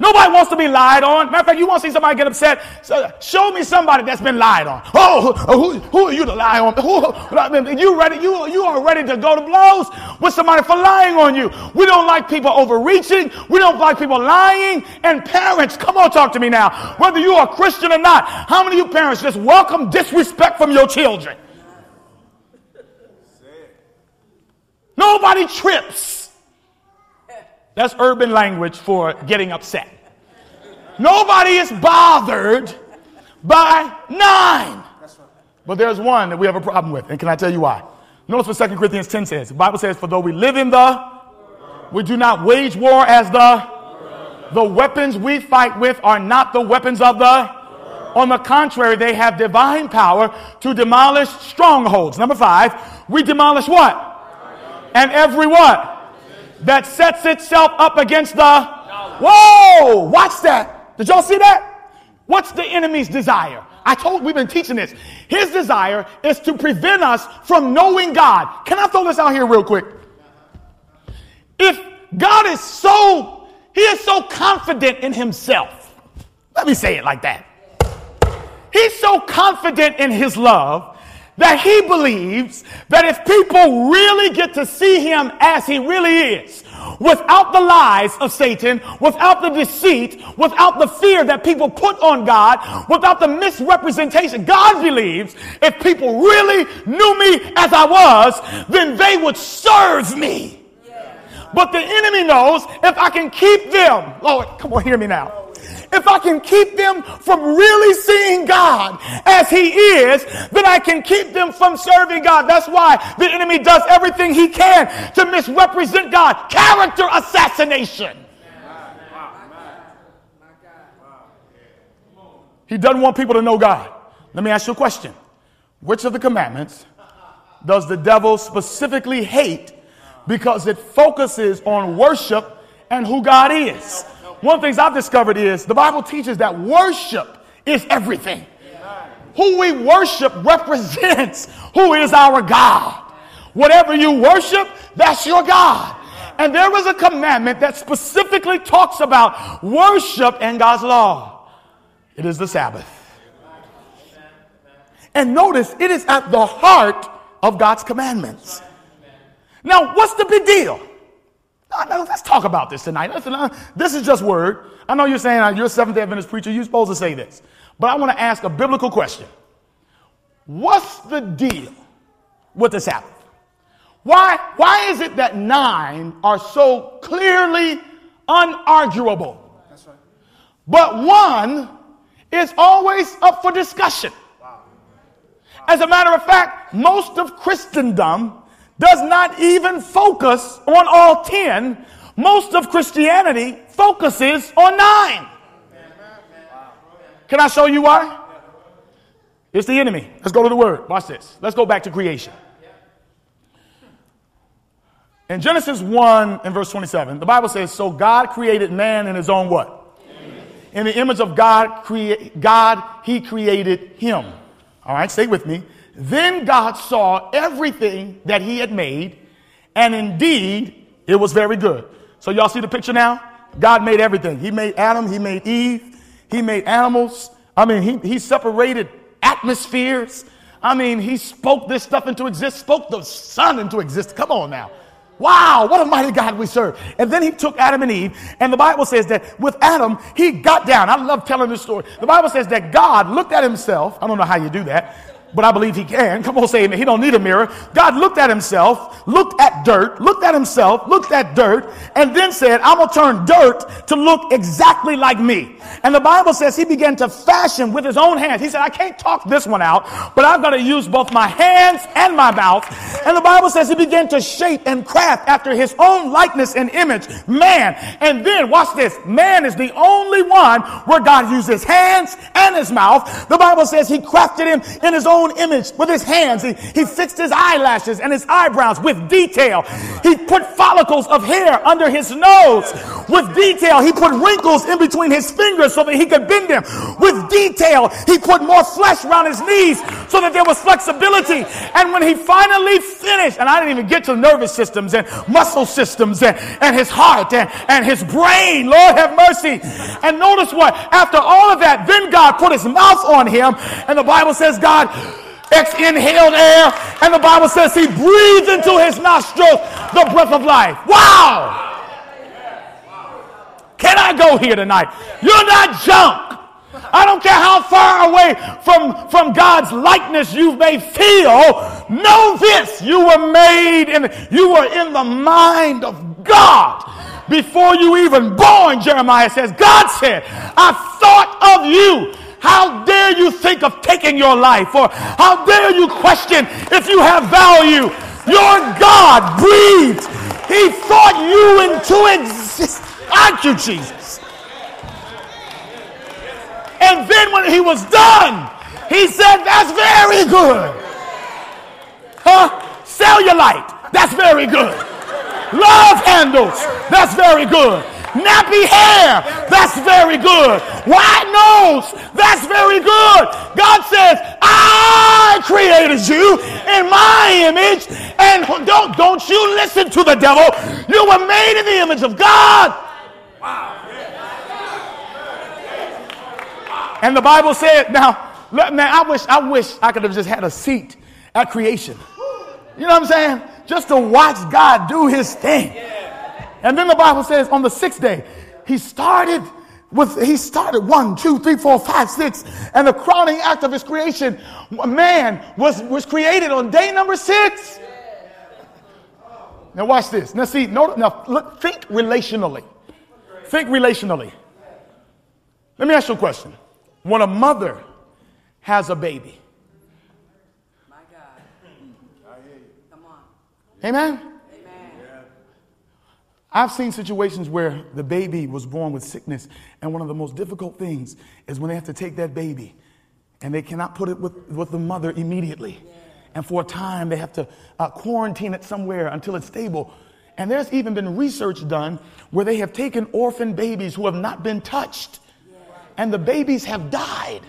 Nobody wants to be lied on. Matter of fact, you want to see somebody get upset? So show me somebody that's been lied on. Oh, who, uh, who are you to lie on? Who, you ready? You, you are ready to go to blows with somebody for lying on you. We don't like people overreaching. We don't like people lying. And parents, come on, talk to me now. Whether you are Christian or not, how many of you parents just welcome disrespect from your children? Nobody trips. That's urban language for getting upset. Nobody is bothered by nine. But there's one that we have a problem with. And can I tell you why? Notice what 2 Corinthians 10 says. The Bible says, For though we live in the, we do not wage war as the, the weapons we fight with are not the weapons of the, on the contrary, they have divine power to demolish strongholds. Number five, we demolish what? And every what? That sets itself up against the Whoa, watch that. Did y'all see that? What's the enemy's desire? I told we've been teaching this. His desire is to prevent us from knowing God. Can I throw this out here real quick? If God is so, he is so confident in himself. Let me say it like that. He's so confident in his love that he believes that if people really get to see him as he really is, without the lies of Satan, without the deceit, without the fear that people put on God, without the misrepresentation, God believes if people really knew me as I was, then they would serve me. But the enemy knows if I can keep them, Lord, come on, hear me now if I can keep them from really seeing God as He is, then I can keep them from serving God. That's why the enemy does everything he can to misrepresent God. Character assassination. He doesn't want people to know God. Let me ask you a question. Which of the commandments does the devil specifically hate because it focuses on worship and who God is? One of the things I've discovered is the Bible teaches that worship is everything. Who we worship represents who is our God. Whatever you worship, that's your God. And there is a commandment that specifically talks about worship and God's law. It is the Sabbath. And notice it is at the heart of God's commandments. Now, what's the big deal? Let's talk about this tonight. Listen, uh, this is just word. I know you're saying uh, you're a Seventh day Adventist preacher. You're supposed to say this. But I want to ask a biblical question. What's the deal with the Sabbath? Why, why is it that nine are so clearly unarguable? That's right. But one is always up for discussion. Wow. As a matter of fact, most of Christendom does not even focus on all 10. Most of Christianity focuses on nine. Can I show you why? It's the enemy. Let's go to the word. Watch this. Let's go back to creation. In Genesis 1 and verse 27, the Bible says, So God created man in his own what? In the image of God, create, God, he created him. All right, stay with me. Then God saw everything that he had made, and indeed it was very good. So, y'all see the picture now? God made everything. He made Adam, he made Eve, he made animals. I mean, he, he separated atmospheres. I mean, he spoke this stuff into existence, spoke the sun into existence. Come on now. Wow, what a mighty God we serve. And then he took Adam and Eve, and the Bible says that with Adam, he got down. I love telling this story. The Bible says that God looked at himself. I don't know how you do that but I believe he can. Come on, say amen. He don't need a mirror. God looked at himself, looked at dirt, looked at himself, looked at dirt, and then said, I'm to turn dirt to look exactly like me. And the Bible says he began to fashion with his own hands. He said, I can't talk this one out, but I've got to use both my hands and my mouth. And the Bible says he began to shape and craft after his own likeness and image, man. And then, watch this, man is the only one where God used his hands and his mouth. The Bible says he crafted him in his own own image with his hands. He, he fixed his eyelashes and his eyebrows with detail. He put follicles of hair under his nose with detail. He put wrinkles in between his fingers so that he could bend them with detail. He put more flesh around his knees so that there was flexibility. And when he finally finished, and I didn't even get to nervous systems and muscle systems and, and his heart and, and his brain, Lord have mercy. And notice what? After all of that, then God put his mouth on him, and the Bible says God ex inhaled air, and the Bible says he breathed into his nostrils the breath of life. Wow! Can I go here tonight? You're not junk. I don't care how far away from, from God's likeness you may feel. Know this. You were made in, you were in the mind of God before you even born, Jeremiah says. God said, I thought of you how dare you think of taking your life? Or how dare you question if you have value? Your God breathed. He thought you into existence. Thank you, Jesus. And then when he was done, he said, That's very good. Huh? Cellulite, that's very good. Love handles, that's very good. Nappy hair, that's very good. White nose, that's very good. God says, I created you in my image. And don't, don't you listen to the devil. You were made in the image of God. And the Bible said, now, man, I wish, I wish I could have just had a seat at creation. You know what I'm saying? Just to watch God do his thing. And then the Bible says on the sixth day, he started with, he started one, two, three, four, five, six. And the crowning act of his creation, man was, was created on day number six. Now watch this. Now see, note, now look, think relationally. Think relationally. Let me ask you a question. When a mother has a baby, Amen? Amen. I've seen situations where the baby was born with sickness, and one of the most difficult things is when they have to take that baby and they cannot put it with, with the mother immediately. And for a time, they have to uh, quarantine it somewhere until it's stable. And there's even been research done where they have taken orphan babies who have not been touched, and the babies have died.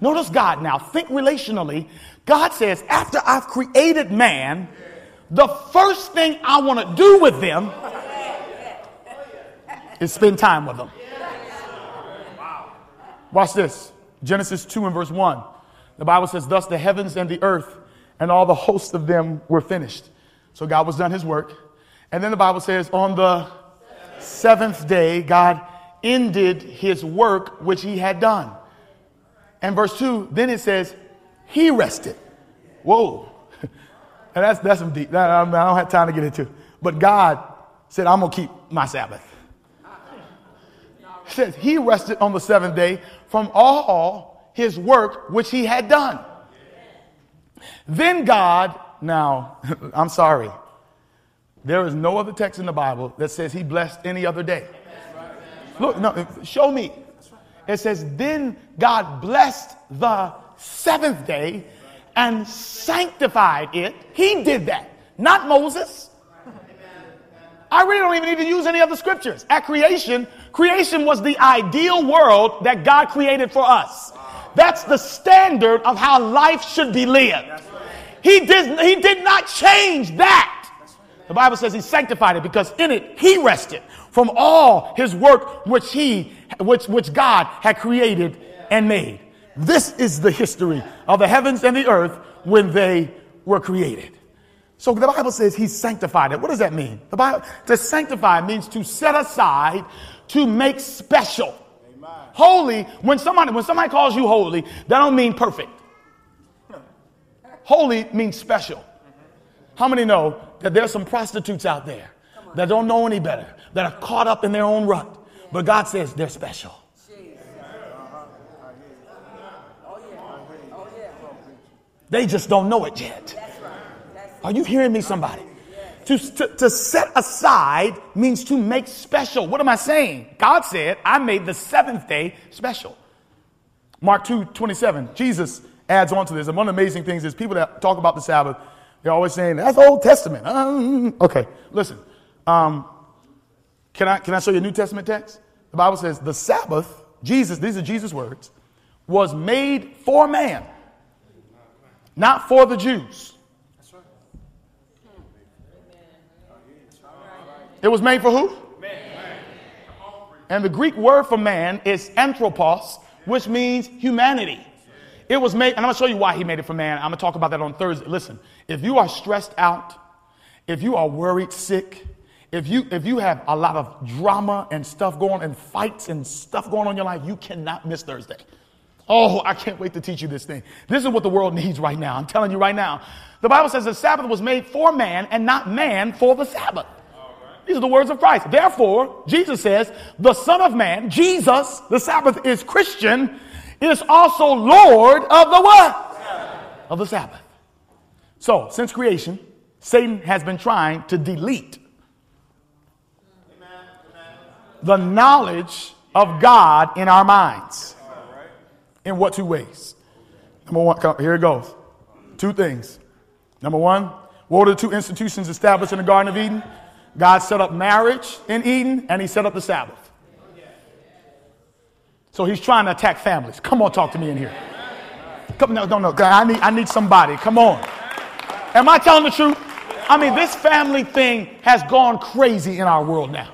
Notice God now, think relationally. God says, after I've created man, the first thing I want to do with them is spend time with them. Watch this Genesis 2 and verse 1. The Bible says, Thus the heavens and the earth and all the hosts of them were finished. So God was done his work. And then the Bible says, On the seventh day, God ended his work which he had done. And verse 2, then it says, He rested. Whoa. And that's, that's some deep. I don't have time to get into. But God said, I'm going to keep my Sabbath. Says he rested on the seventh day from all his work which he had done. Then God, now, I'm sorry. There is no other text in the Bible that says he blessed any other day. Look, no, show me. It says, then God blessed the seventh day and sanctified it. He did that, not Moses. I really don't even need to use any other scriptures. At creation, creation was the ideal world that God created for us. That's the standard of how life should be lived. He did, he did not change that. The Bible says he sanctified it because in it he rested from all his work which he, which, which God had created and made. This is the history of the heavens and the earth when they were created. So the Bible says he sanctified it. What does that mean? The Bible to sanctify means to set aside, to make special. Amen. Holy, when somebody when somebody calls you holy, that don't mean perfect. Holy means special. How many know that there's some prostitutes out there that don't know any better, that are caught up in their own rut? But God says they're special. They just don't know it yet. Are you hearing me, somebody? To, to, to, set aside means to make special. What am I saying? God said, I made the seventh day special. Mark 2 27, Jesus adds on to this. And one of the amazing things is people that talk about the Sabbath, they're always saying, that's Old Testament. Um, okay, listen. Um, can, I, can I show you a New Testament text? The Bible says, the Sabbath, Jesus, these are Jesus' words, was made for man not for the Jews. It was made for who? And the Greek word for man is anthropos, which means humanity. It was made, and I'm to show you why he made it for man. I'm to talk about that on Thursday. Listen, if you are stressed out, if you are worried, sick, if you if you have a lot of drama and stuff going and fights and stuff going on in your life, you cannot miss Thursday. Oh, I can't wait to teach you this thing. This is what the world needs right now. I'm telling you right now. The Bible says the Sabbath was made for man and not man for the Sabbath. These are the words of Christ. Therefore, Jesus says, the Son of Man, Jesus, the Sabbath is Christian, is also Lord of the what? Sabbath. Of the Sabbath. So, since creation, Satan has been trying to delete the knowledge of God in our minds. In what two ways? Number one, come, here it goes. Two things. Number one, what were the two institutions established in the Garden of Eden? God set up marriage in Eden and he set up the Sabbath. So he's trying to attack families. Come on, talk to me in here. Come, no, no, no. I need, I need somebody. Come on. Am I telling the truth? I mean, this family thing has gone crazy in our world now.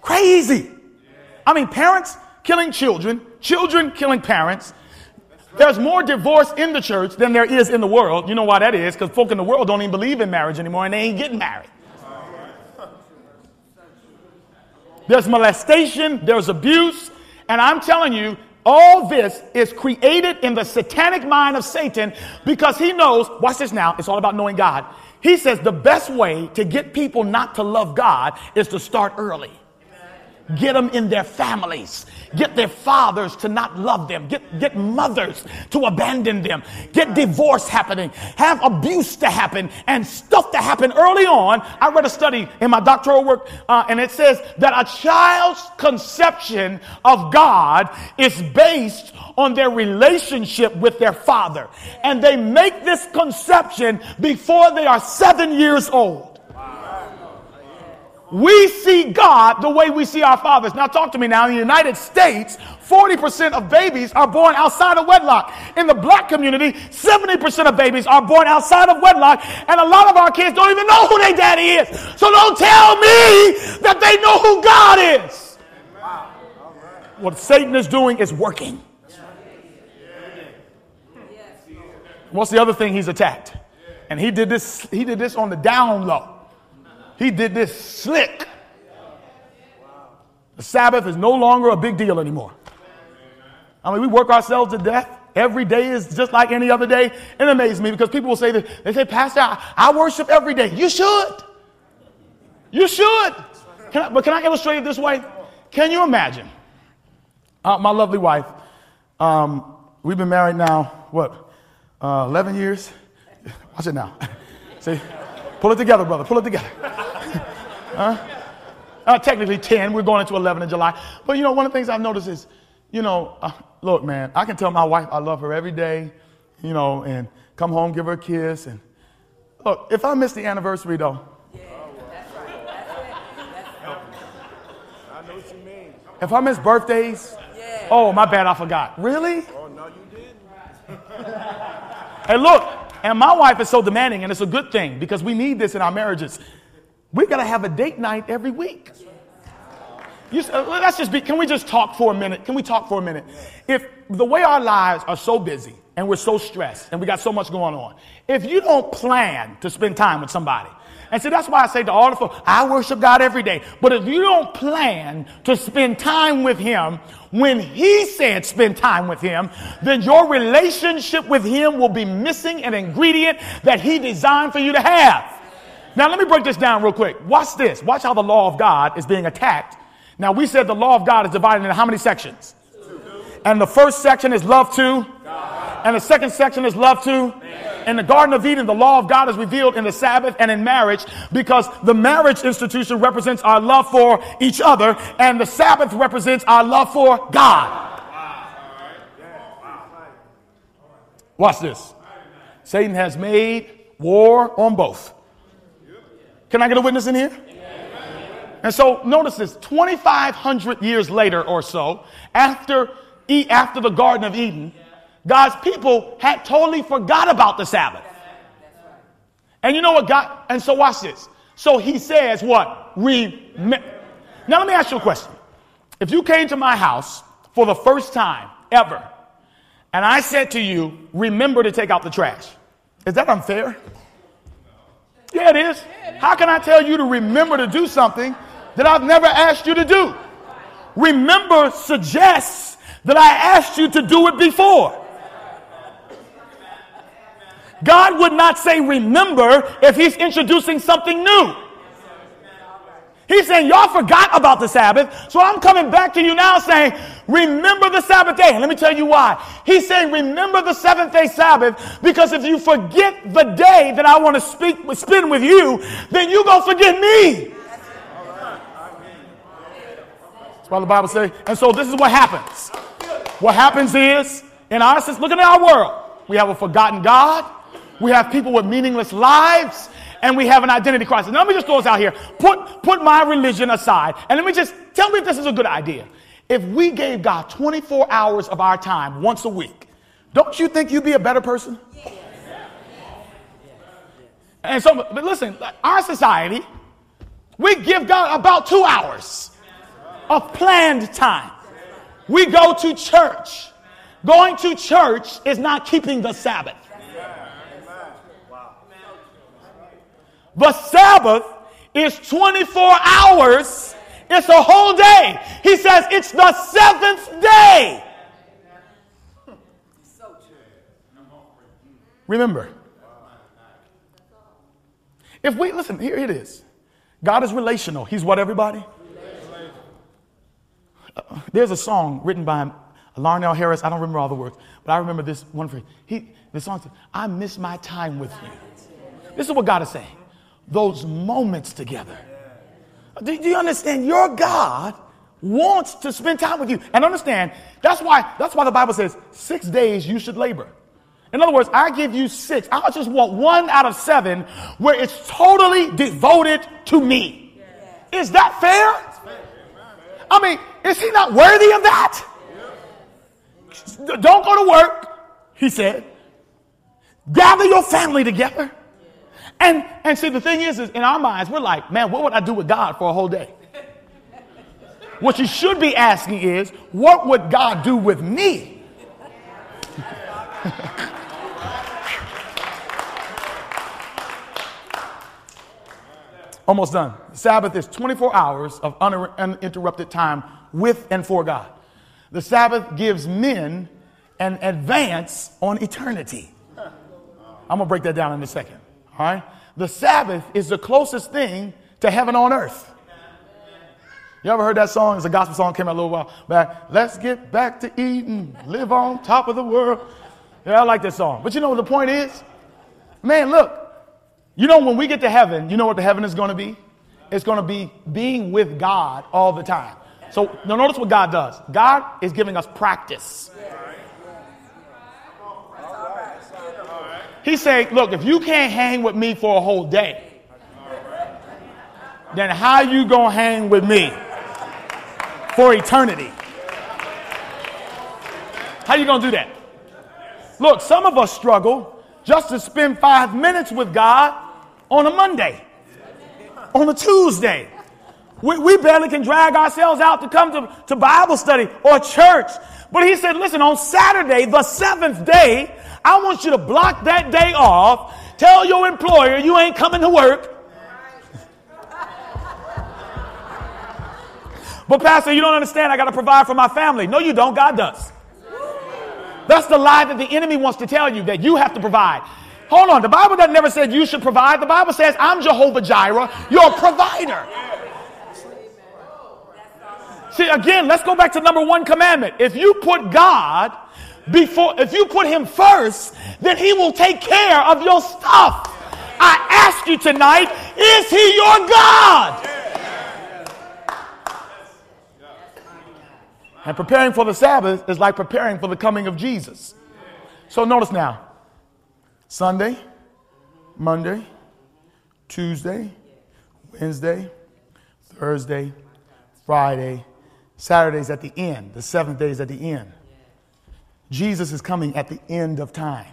Crazy. I mean, parents killing children, children killing parents. There's more divorce in the church than there is in the world. You know why that is? Because folk in the world don't even believe in marriage anymore and they ain't getting married. There's molestation, there's abuse, and I'm telling you, all this is created in the satanic mind of Satan because he knows, watch this now, it's all about knowing God. He says the best way to get people not to love God is to start early. Get them in their families. Get their fathers to not love them. Get, get mothers to abandon them. Get divorce happening. Have abuse to happen and stuff to happen early on. I read a study in my doctoral work, uh, and it says that a child's conception of God is based on their relationship with their father. And they make this conception before they are seven years old. We see God the way we see our fathers. Now, talk to me now. In the United States, 40% of babies are born outside of wedlock. In the black community, 70% of babies are born outside of wedlock. And a lot of our kids don't even know who their daddy is. So don't tell me that they know who God is. What Satan is doing is working. What's the other thing he's attacked? And he did this, he did this on the down low. He did this slick. The Sabbath is no longer a big deal anymore. I mean, we work ourselves to death. Every day is just like any other day. It amazes me because people will say that they say, Pastor, I, I worship every day. You should. You should. Can I, but can I illustrate it this way? Can you imagine? Uh, my lovely wife, um, we've been married now, what, uh, 11 years? Watch it now. See? Pull it together, brother. Pull it together. Huh? Uh, technically 10. We're going into 11 in July. But you know, one of the things I've noticed is, you know, uh, look, man, I can tell my wife I love her every day, you know, and come home, give her a kiss. And look, if I miss the anniversary, though, If I miss birthdays, yeah. oh, my bad, I forgot. Really? Oh, no, you did. hey, look, and my wife is so demanding, and it's a good thing because we need this in our marriages. We got to have a date night every week. You, uh, let's just be, can we just talk for a minute? Can we talk for a minute? If the way our lives are so busy and we're so stressed and we got so much going on, if you don't plan to spend time with somebody, and see, that's why I say to all the folks, I worship God every day. But if you don't plan to spend time with Him when He said spend time with Him, then your relationship with Him will be missing an ingredient that He designed for you to have. Now, let me break this down real quick. Watch this. Watch how the law of God is being attacked. Now, we said the law of God is divided into how many sections? And the first section is love to, and the second section is love to. In the Garden of Eden, the law of God is revealed in the Sabbath and in marriage because the marriage institution represents our love for each other, and the Sabbath represents our love for God. Watch this. Satan has made war on both. Can I get a witness in here? And so notice this 2,500 years later or so, after, after the Garden of Eden, God's people had totally forgot about the Sabbath. And you know what God, and so watch this. So he says what? Remember. Now let me ask you a question. If you came to my house for the first time ever, and I said to you, remember to take out the trash, is that unfair? Yeah, it is. How can I tell you to remember to do something that I've never asked you to do? Remember suggests that I asked you to do it before. God would not say remember if he's introducing something new. He's saying, Y'all forgot about the Sabbath, so I'm coming back to you now saying, Remember the Sabbath day. And let me tell you why. He's saying, Remember the seventh day Sabbath, because if you forget the day that I want to speak, spend with you, then you're going to forget me. That's why the Bible says, and so this is what happens. What happens is, in our sense, look at our world. We have a forgotten God. We have people with meaningless lives. And we have an identity crisis. Now, let me just throw this out here. Put, put my religion aside, and let me just tell me if this is a good idea. If we gave God 24 hours of our time once a week, don't you think you'd be a better person? And so, but listen, our society, we give God about two hours of planned time. We go to church. Going to church is not keeping the Sabbath. The Sabbath is 24 hours, it's a whole day. He says it's the seventh day. Remember, if we listen, here it is God is relational. He's what, everybody? Uh, there's a song written by Larnelle Harris. I don't remember all the words, but I remember this one phrase. He, the song says, I miss my time with you. This is what God is saying those moments together. Do, do you understand? Your God wants to spend time with you. And understand, that's why, that's why the Bible says six days you should labor. In other words, I give you six. I just want one out of seven where it's totally devoted to me. Is that fair? I mean, is he not worthy of that? Don't go to work, he said. Gather your family together. And, and see, the thing is, is, in our minds, we're like, man, what would I do with God for a whole day? What you should be asking is, what would God do with me? Almost done. Sabbath is 24 hours of uninterrupted time with and for God. The Sabbath gives men an advance on eternity. I'm going to break that down in a second. All right? The Sabbath is the closest thing to heaven on earth. You ever heard that song? It's a gospel song, came out a little while back. Let's get back to Eden, live on top of the world. Yeah, I like that song. But you know what the point is? Man, look, you know, when we get to heaven, you know what the heaven is going to be? It's going to be being with God all the time. So now notice what God does. God is giving us practice. He's saying, look, if you can't hang with me for a whole day, then how you going to hang with me for eternity? How you going to do that? Look, some of us struggle just to spend five minutes with God on a Monday, on a Tuesday. We, we barely can drag ourselves out to come to, to Bible study or church. But he said, listen, on Saturday, the seventh day, I want you to block that day off. Tell your employer you ain't coming to work. but, Pastor, you don't understand. I got to provide for my family. No, you don't. God does. That's the lie that the enemy wants to tell you that you have to provide. Hold on. The Bible doesn't never say you should provide. The Bible says, I'm Jehovah Jireh, your provider. See, again, let's go back to number one commandment. If you put God before, if you put him first, then he will take care of your stuff. I ask you tonight, is he your God? And preparing for the Sabbath is like preparing for the coming of Jesus. So notice now, Sunday, Monday, Tuesday, Wednesday, Thursday, Friday, Saturday's at the end. The seventh day is at the end. Jesus is coming at the end of time.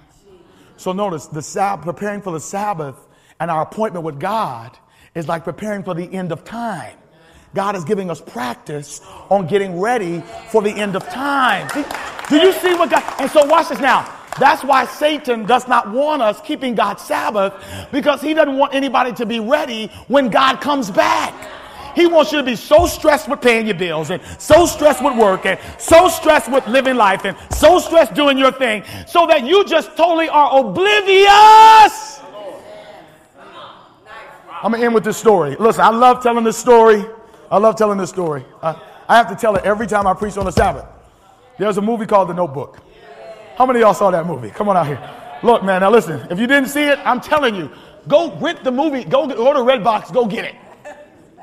So notice the Sabbath, preparing for the Sabbath and our appointment with God is like preparing for the end of time. God is giving us practice on getting ready for the end of time. See, do you see what God? And so watch this now. That's why Satan does not want us keeping God's Sabbath because he doesn't want anybody to be ready when God comes back. He wants you to be so stressed with paying your bills and so stressed with work and so stressed with living life and so stressed doing your thing so that you just totally are oblivious. I'm going to end with this story. Listen, I love telling this story. I love telling this story. I, I have to tell it every time I preach on the Sabbath. There's a movie called The Notebook. How many of y'all saw that movie? Come on out here. Look, man, now listen. If you didn't see it, I'm telling you, go rent the movie. Go, to Redbox. Go get it.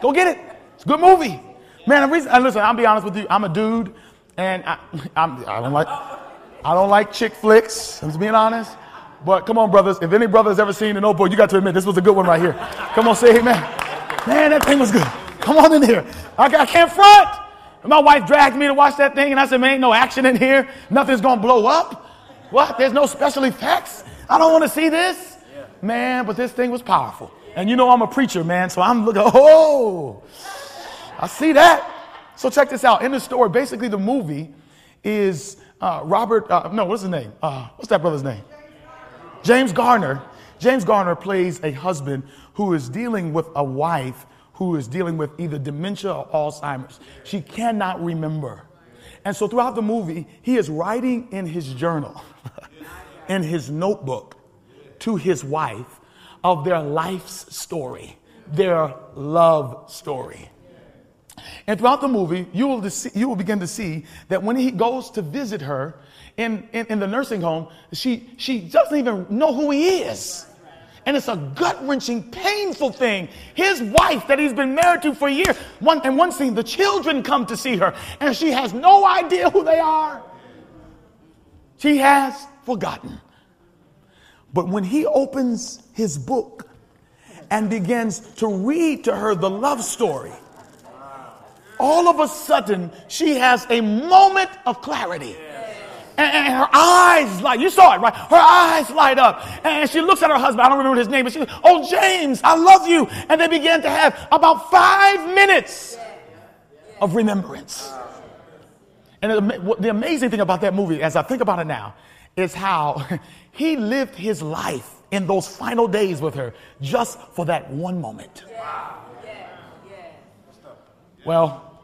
Go get it. It's a good movie. Man, the reason, and listen, I'll be honest with you. I'm a dude, and I, I'm, I don't like, I don't like chick flicks. I'm just being honest. But come on, brothers. If any brothers ever seen the notebook, you got to admit this was a good one right here. Come on, say amen. Man, that thing was good. Come on in here. I, I can't front. My wife dragged me to watch that thing, and I said, man, ain't no action in here. Nothing's going to blow up. What? There's no special effects. I don't want to see this. Man, but this thing was powerful. And you know I'm a preacher, man, so I'm looking, oh, I see that. So check this out. In the story, basically the movie is uh, Robert, uh, no, what's his name? Uh, what's that brother's name? James Garner. James Garner plays a husband who is dealing with a wife who is dealing with either dementia or Alzheimer's. She cannot remember. And so throughout the movie, he is writing in his journal, in his notebook, to his wife of their life's story, their love story. And throughout the movie, you will, you will begin to see that when he goes to visit her in, in, in the nursing home, she, she doesn't even know who he is. And it's a gut wrenching, painful thing. His wife that he's been married to for years, one, and one scene, the children come to see her, and she has no idea who they are. She has forgotten. But when he opens his book and begins to read to her the love story, all of a sudden she has a moment of clarity. And, her eyes light. You saw it, right? Her eyes light up. And she looks at her husband. I don't remember his name, but she goes, Oh, James, I love you. And they began to have about five minutes of remembrance. And the amazing thing about that movie, as I think about it now, is how he lived his life in those final days with her just for that one moment. Well,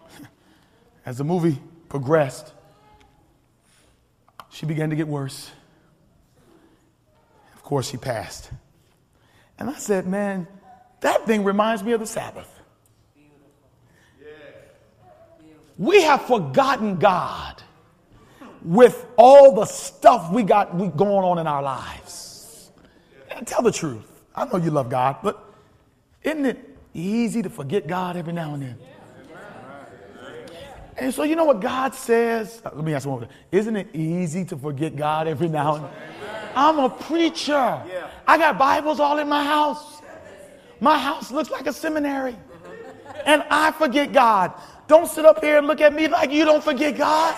as the movie progressed, she began to get worse. Of course, she passed. And I said, Man, that thing reminds me of the Sabbath. We have forgotten God with all the stuff we got going on in our lives. And tell the truth. I know you love God, but isn't it easy to forget God every now and then? And so, you know what God says? Uh, let me ask you one more. Isn't it easy to forget God every now and then? I'm a preacher. I got Bibles all in my house. My house looks like a seminary. And I forget God. Don't sit up here and look at me like you don't forget God.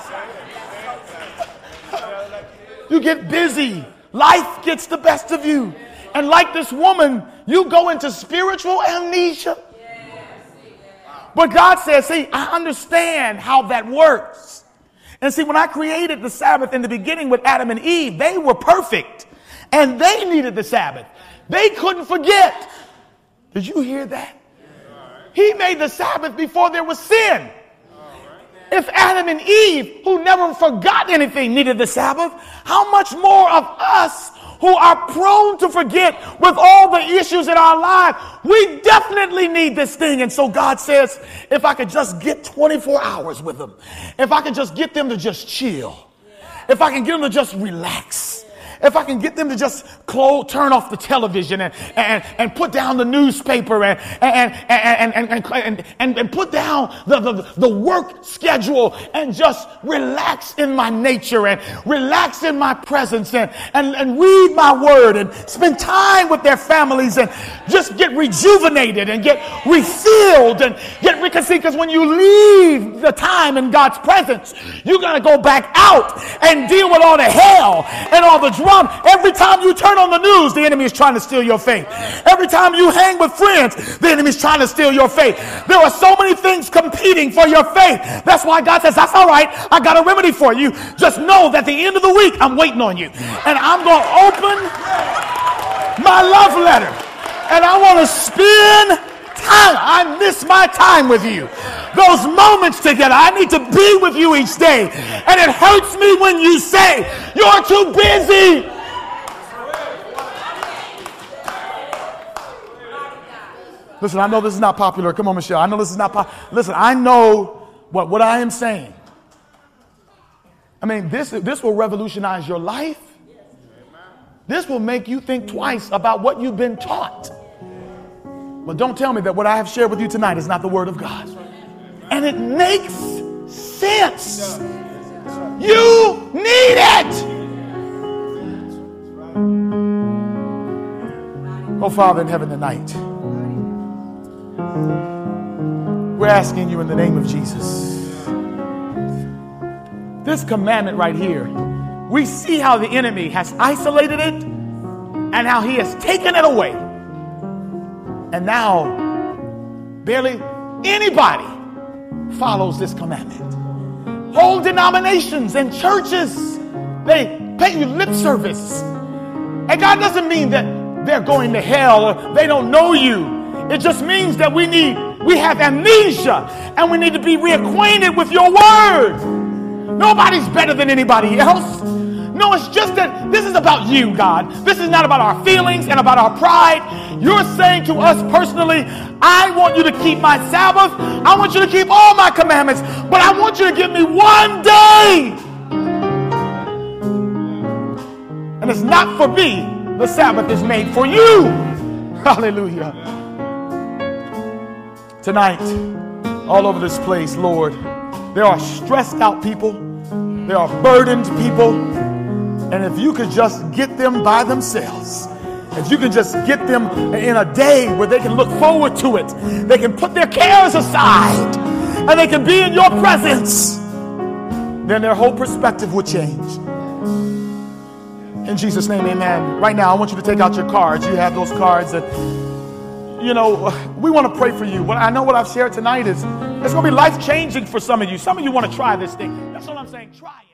You get busy. Life gets the best of you. And like this woman, you go into spiritual amnesia. But God says, see, I understand how that works. And see, when I created the Sabbath in the beginning with Adam and Eve, they were perfect and they needed the Sabbath. They couldn't forget. Did you hear that? He made the Sabbath before there was sin. If Adam and Eve, who never forgot anything, needed the Sabbath, how much more of us who are prone to forget with all the issues in our life, we definitely need this thing. And so God says, if I could just get 24 hours with them, if I could just get them to just chill, if I can get them to just relax, if I can get them to just close, turn off the television and, and, and put down the newspaper and, and, and, and, and, and, and put down the, the, the work schedule and just relax in my nature and relax in my presence and, and, and read my word and spend time with their families and just get rejuvenated and get refilled and get reconciled. Because when you leave the time in God's presence, you're going to go back out and deal with all the hell and all the drama Every time you turn on the news, the enemy is trying to steal your faith. Every time you hang with friends, the enemy is trying to steal your faith. There are so many things competing for your faith. That's why God says, That's all right. I got a remedy for you. Just know that the end of the week, I'm waiting on you. And I'm going to open my love letter. And I want to spend time. I miss my time with you. Those moments together. I need to be with you each day. And it hurts me when you say, You're too busy. Listen, I know this is not popular. Come on, Michelle. I know this is not popular. Listen, I know what, what I am saying. I mean, this, this will revolutionize your life. This will make you think twice about what you've been taught. But don't tell me that what I have shared with you tonight is not the Word of God. And it makes sense. You need it. Oh, Father in heaven tonight, we're asking you in the name of Jesus. This commandment right here, we see how the enemy has isolated it and how he has taken it away. And now, barely anybody follows this commandment. Whole denominations and churches, they pay you lip service. And God doesn't mean that they're going to hell or they don't know you. It just means that we need, we have amnesia and we need to be reacquainted with your word. Nobody's better than anybody else. No, it's just that this is about you, God. This is not about our feelings and about our pride. You're saying to us personally, I want you to keep my Sabbath. I want you to keep all my commandments, but I want you to give me one day. And it's not for me. The Sabbath is made for you. Hallelujah. Tonight, all over this place, Lord, there are stressed out people. There are burdened people. And if you could just get them by themselves, if you can just get them in a day where they can look forward to it, they can put their cares aside and they can be in your presence, then their whole perspective would change. In Jesus' name, amen. Right now, I want you to take out your cards. You have those cards that, you know, we want to pray for you. What I know what I've shared tonight is it's going to be life changing for some of you. Some of you want to try this thing. That's what I'm saying. Try it.